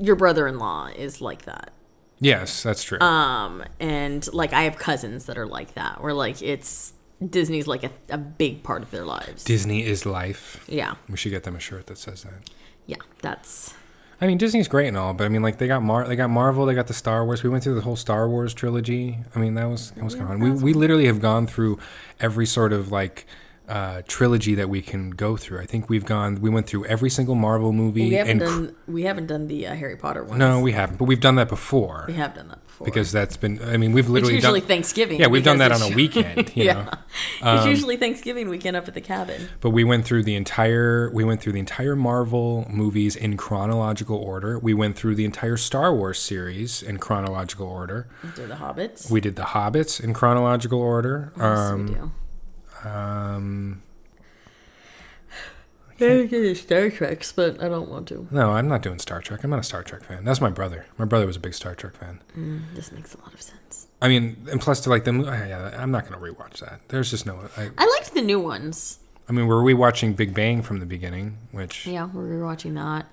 [SPEAKER 2] your brother-in-law is like that.
[SPEAKER 1] Yes, that's true.
[SPEAKER 2] Um, and like I have cousins that are like that, where like it's Disney's like a, a big part of their lives.
[SPEAKER 1] Disney is life.
[SPEAKER 2] yeah,
[SPEAKER 1] We should get them a shirt that says that.
[SPEAKER 2] yeah, that's
[SPEAKER 1] I mean, Disney's great and all, but I mean, like they got Mar, they got Marvel, they got the Star Wars. We went through the whole Star Wars trilogy. I mean, that was that was kind of fun. We we literally have gone through every sort of like uh, trilogy that we can go through. I think we've gone. We went through every single Marvel movie.
[SPEAKER 2] we haven't
[SPEAKER 1] and cr-
[SPEAKER 2] done we haven't done the uh, Harry Potter one.
[SPEAKER 1] no, we haven't, but we've done that before
[SPEAKER 2] we have done that
[SPEAKER 1] because that's been. I mean, we've
[SPEAKER 2] it's
[SPEAKER 1] literally
[SPEAKER 2] usually
[SPEAKER 1] done.
[SPEAKER 2] Thanksgiving.
[SPEAKER 1] Yeah, we've done that on a weekend. You
[SPEAKER 2] yeah,
[SPEAKER 1] know. Um,
[SPEAKER 2] it's usually Thanksgiving weekend up at the cabin.
[SPEAKER 1] But we went through the entire we went through the entire Marvel movies in chronological order. We went through the entire Star Wars series in chronological order.
[SPEAKER 2] Do the hobbits.
[SPEAKER 1] We did the Hobbits in chronological order.
[SPEAKER 2] What
[SPEAKER 1] Um,
[SPEAKER 2] we do?
[SPEAKER 1] um,
[SPEAKER 2] I did Star Treks, but I don't want to.
[SPEAKER 1] no, I'm not doing Star Trek. I'm not a Star Trek fan. That's my brother. My brother was a big Star Trek fan.
[SPEAKER 2] Mm, this makes a lot of sense.
[SPEAKER 1] I mean, and plus to like the mo- uh, yeah, I'm not going to rewatch that. There's just no. I,
[SPEAKER 2] I liked the new ones.
[SPEAKER 1] I mean, were we're rewatching Big Bang from the beginning, which
[SPEAKER 2] Yeah, we're rewatching that.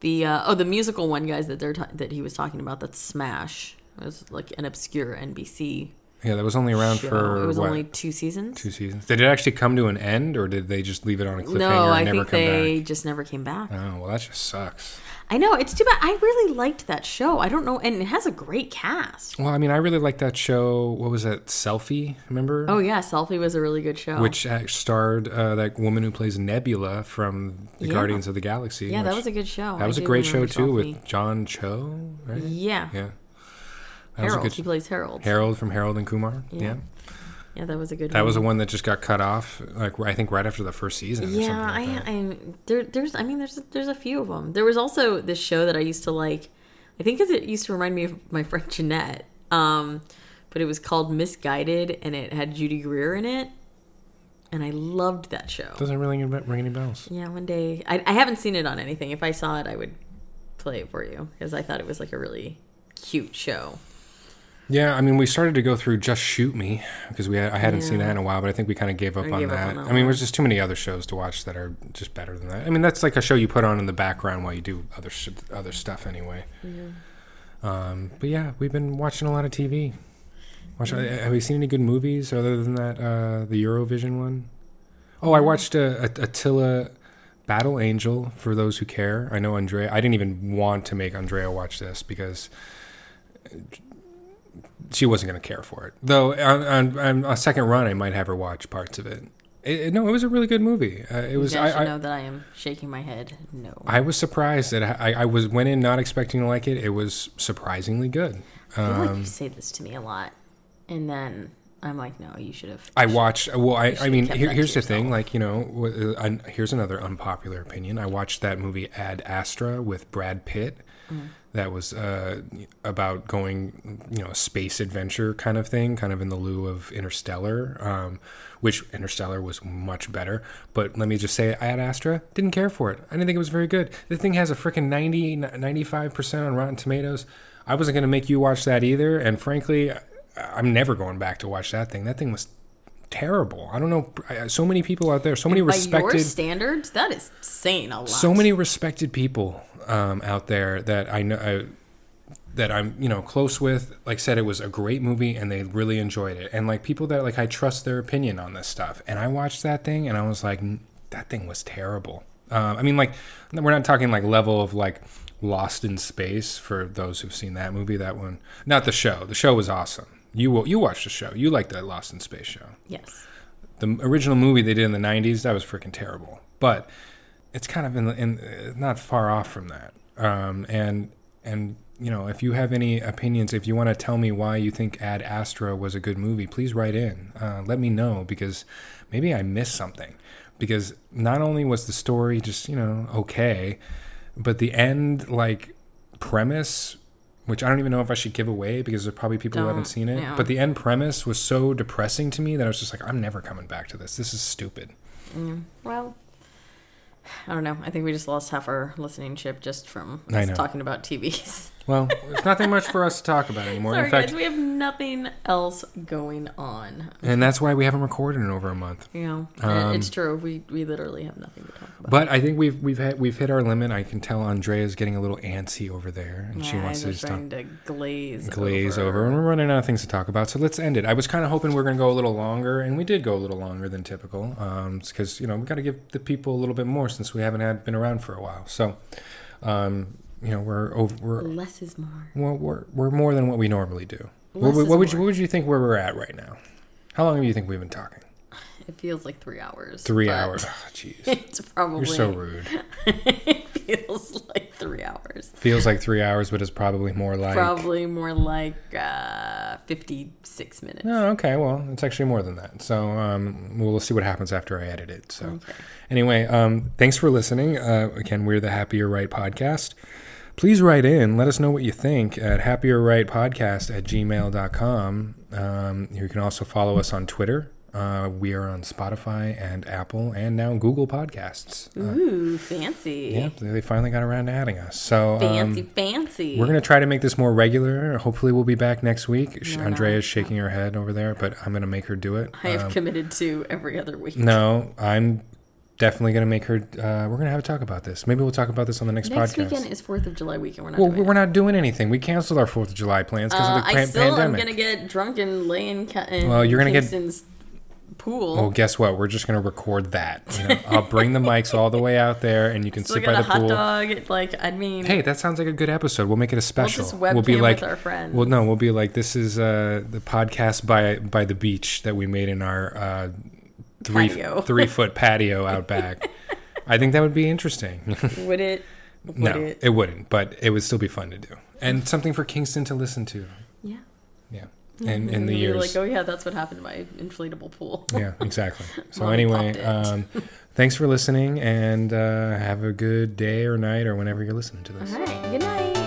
[SPEAKER 2] The uh, oh, the musical one, guys, that they're ta- that he was talking about. That's Smash. It was like an obscure NBC
[SPEAKER 1] yeah, that was only around
[SPEAKER 2] show.
[SPEAKER 1] for
[SPEAKER 2] it was
[SPEAKER 1] what,
[SPEAKER 2] only two seasons.
[SPEAKER 1] two seasons. Did it actually come to an end, or did they just leave it on a cliffhanger
[SPEAKER 2] no,
[SPEAKER 1] and
[SPEAKER 2] I
[SPEAKER 1] never
[SPEAKER 2] think
[SPEAKER 1] come
[SPEAKER 2] they
[SPEAKER 1] back?
[SPEAKER 2] just never came back.
[SPEAKER 1] Oh well, that just sucks.
[SPEAKER 2] I know it's too bad. I really liked that show. I don't know, and it has a great cast.
[SPEAKER 1] Well, I mean, I really liked that show. What was that? Selfie, remember?
[SPEAKER 2] Oh yeah, Selfie was a really good show.
[SPEAKER 1] Which starred uh, that woman who plays Nebula from the
[SPEAKER 2] Yeah.
[SPEAKER 1] Guardians of the Galaxy.
[SPEAKER 2] yeah, that was a good show.
[SPEAKER 1] that was a great show too
[SPEAKER 2] Selfie.
[SPEAKER 1] with John Cho, right?
[SPEAKER 2] yeah,
[SPEAKER 1] Yeah, that was a
[SPEAKER 2] Harold.
[SPEAKER 1] good
[SPEAKER 2] He plays Harold.
[SPEAKER 1] Harold from Harold and Kumar. Yeah,
[SPEAKER 2] Yeah. Yeah, that was a good. One.
[SPEAKER 1] That was the
[SPEAKER 2] one.
[SPEAKER 1] one that just got cut off. Like I think right after the first season.
[SPEAKER 2] Yeah,
[SPEAKER 1] something like
[SPEAKER 2] I. I there, there's, I mean, there's, there's a few of them. There was also this show that I used to like. I think because it used to remind me of my friend Jeanette. Um, but it was called Misguided, and it had Judy Greer in it, and I loved that show.
[SPEAKER 1] doesn't really ring any bells.
[SPEAKER 2] Yeah, one day I, I haven't seen it on anything. If I saw it, I would play it for you because I thought it was like a really cute show.
[SPEAKER 1] Yeah, I mean, we started to go through Just Shoot Me because we had, I hadn't seen that in a while, but I think we kind of gave up on
[SPEAKER 2] gave up
[SPEAKER 1] that.
[SPEAKER 2] on that
[SPEAKER 1] I mean, there's just too many other shows to watch that are just better than that. I mean, that's like a show you put on in the background while you do other sh- other stuff anyway. Um, but yeah, we've been watching a lot of TV. Watch, Have we seen any good movies other than that uh, the Eurovision one? Oh, I watched uh, At- Alita Battle Angel for those who care. I know Andrea. I didn't even want to make Andrea watch this because she wasn't going to care for it. Though on, on, on a second run, I might have her watch parts of it. It, it- no, it was a really good movie. Uh, it was.
[SPEAKER 2] you guys
[SPEAKER 1] I, I,
[SPEAKER 2] know that I am shaking my head. No.
[SPEAKER 1] I was surprised that I, I was went in not expecting to like it. It was surprisingly good.
[SPEAKER 2] I feel like
[SPEAKER 1] Um,
[SPEAKER 2] you say this to me a lot, and then I'm like, no, you should have.
[SPEAKER 1] I watched. Well, I, I mean, here, here's the thing. Like, you know, uh, here's another unpopular opinion. I watched that movie Ad Astra with Brad Pitt. That was uh, about going, you know, a space adventure kind of thing, kind of in the lieu of Interstellar, um, which Interstellar was much better. But let me just say, Ad Astra didn't care for it. I didn't think it was very good. The thing has a freaking 90, 95% on Rotten Tomatoes. I wasn't going to make you watch that either. And frankly, I- I'm never going back to watch that thing. That thing was terrible. I don't know. So many people out there, so many
[SPEAKER 2] By your
[SPEAKER 1] respected,
[SPEAKER 2] standards, that is saying a lot.
[SPEAKER 1] so many respected people um, out there that I know. I, that I'm, you know, close with, like said, it was a great movie and they really enjoyed it. And like people that like I trust their opinion on this stuff. And I watched that thing and I was like, that thing was terrible. Um, I mean, like we're not talking like level of like Lost in Space for those who've seen that movie. That one, not the show. The show was awesome. You you watched the show. You liked that Lost in Space show.
[SPEAKER 2] Yes.
[SPEAKER 1] the original movie they did in the 90s that was freaking terrible. But it's kind of in, in uh, not far off from that. Um, and and you know if you have any opinions if you want to tell me why you think ad astra was a good movie please write in. Uh, let me know because maybe i missed something. Because not only was the story just you know okay but the end like premise which I don't even know if I should give away because there's probably people who haven't seen it.
[SPEAKER 2] yeah.
[SPEAKER 1] But the end premise was so depressing to me that I was just like, I'm never coming back to this. This is stupid.
[SPEAKER 2] Well, I don't know. I think we just lost half our listening ship just from us talking about TVs.
[SPEAKER 1] Well, there's nothing much for us to talk about anymore.
[SPEAKER 2] Sorry,
[SPEAKER 1] in fact,
[SPEAKER 2] guys, we have nothing else going on.
[SPEAKER 1] and that's why we haven't recorded in over a month.
[SPEAKER 2] Know,
[SPEAKER 1] Um,
[SPEAKER 2] it's true. We we literally have nothing to talk about.
[SPEAKER 1] But I think we've we've had, we've hit our limit. I can tell Andrea's getting a little antsy over there, and she
[SPEAKER 2] My
[SPEAKER 1] wants to just
[SPEAKER 2] starting to glaze
[SPEAKER 1] glaze over. and we're running out of things to talk about. So let's end it. I was kind of hoping we are going to go a little longer, and we did go a little longer than typical, because you know we got to give the people a little bit more since we haven't had been around for a while. So, um, you know, we're over. We're
[SPEAKER 2] Less is more.
[SPEAKER 1] well, we're we're more than what we normally do. What,
[SPEAKER 2] is
[SPEAKER 1] what would you what would you think where we're at right now? How long do you think we've been talking?
[SPEAKER 2] It feels like three hours.
[SPEAKER 1] Three hours. Oh, Jeez,
[SPEAKER 2] It's probably.
[SPEAKER 1] you're so rude.
[SPEAKER 2] it feels like three hours.
[SPEAKER 1] Feels like three hours, but it's probably more like.
[SPEAKER 2] Probably more like uh, fifty-six minutes.
[SPEAKER 1] Oh, okay. Well, it's actually more than that. So um, we'll see what happens after I edit it. So
[SPEAKER 2] Okay.
[SPEAKER 1] anyway, um, thanks for listening. Uh, again, we're the Happy or Right podcast. Please write in. Let us know what you think at happyorrightpodcast at gmail.com. Um, you can also follow us on Twitter. Uh, we are on Spotify and Apple and now Google Podcasts. Uh,
[SPEAKER 2] Ooh, fancy.
[SPEAKER 1] yeah, they finally got around to adding us. So
[SPEAKER 2] Fancy,
[SPEAKER 1] um,
[SPEAKER 2] fancy.
[SPEAKER 1] we're going to try to make this more regular. Hopefully, we'll be back next week.
[SPEAKER 2] No, no.
[SPEAKER 1] Andrea's shaking her head over there, but I'm going to make her do it.
[SPEAKER 2] I have
[SPEAKER 1] Um,
[SPEAKER 2] committed to every other week.
[SPEAKER 1] no, I'm definitely going to make her. Uh, we're going to have a talk about this. Maybe we'll talk about this on the next,
[SPEAKER 2] Next
[SPEAKER 1] podcast.
[SPEAKER 2] weekend is Fourth of July weekend. We're not
[SPEAKER 1] well,
[SPEAKER 2] doing
[SPEAKER 1] we're not doing anything. We canceled our Fourth of July plans because
[SPEAKER 2] Uh,
[SPEAKER 1] of the
[SPEAKER 2] I
[SPEAKER 1] pan-
[SPEAKER 2] still am gonna get drunk and lay in, ca- in
[SPEAKER 1] Well, you're gonna get-
[SPEAKER 2] Kingston's pool.
[SPEAKER 1] Well, guess what? We're just going to record that. You know, I'll bring the mics all the way out there, and you can sit
[SPEAKER 2] get
[SPEAKER 1] by the
[SPEAKER 2] hot
[SPEAKER 1] pool.
[SPEAKER 2] dog. Like I mean,
[SPEAKER 1] Hey, that sounds like a good episode. We'll make it a special.
[SPEAKER 2] just webcam
[SPEAKER 1] be like,
[SPEAKER 2] with our friends.
[SPEAKER 1] well, no, we'll be like, this is uh, the podcast by by the beach that we made in our uh, three
[SPEAKER 2] Patio.
[SPEAKER 1] three foot patio out back. I think that would be interesting.
[SPEAKER 2] would it? Would
[SPEAKER 1] no,
[SPEAKER 2] it?
[SPEAKER 1] it wouldn't, but it would still be fun to do, and something for Kingston to listen to.
[SPEAKER 2] Yeah.
[SPEAKER 1] Yeah, and in the years.
[SPEAKER 2] Like, oh yeah, that's what happened to my inflatable pool.
[SPEAKER 1] yeah, exactly. So anyway, um, thanks for listening, and uh, have a good day or night or whenever you're listening to this.
[SPEAKER 2] All right. Good night.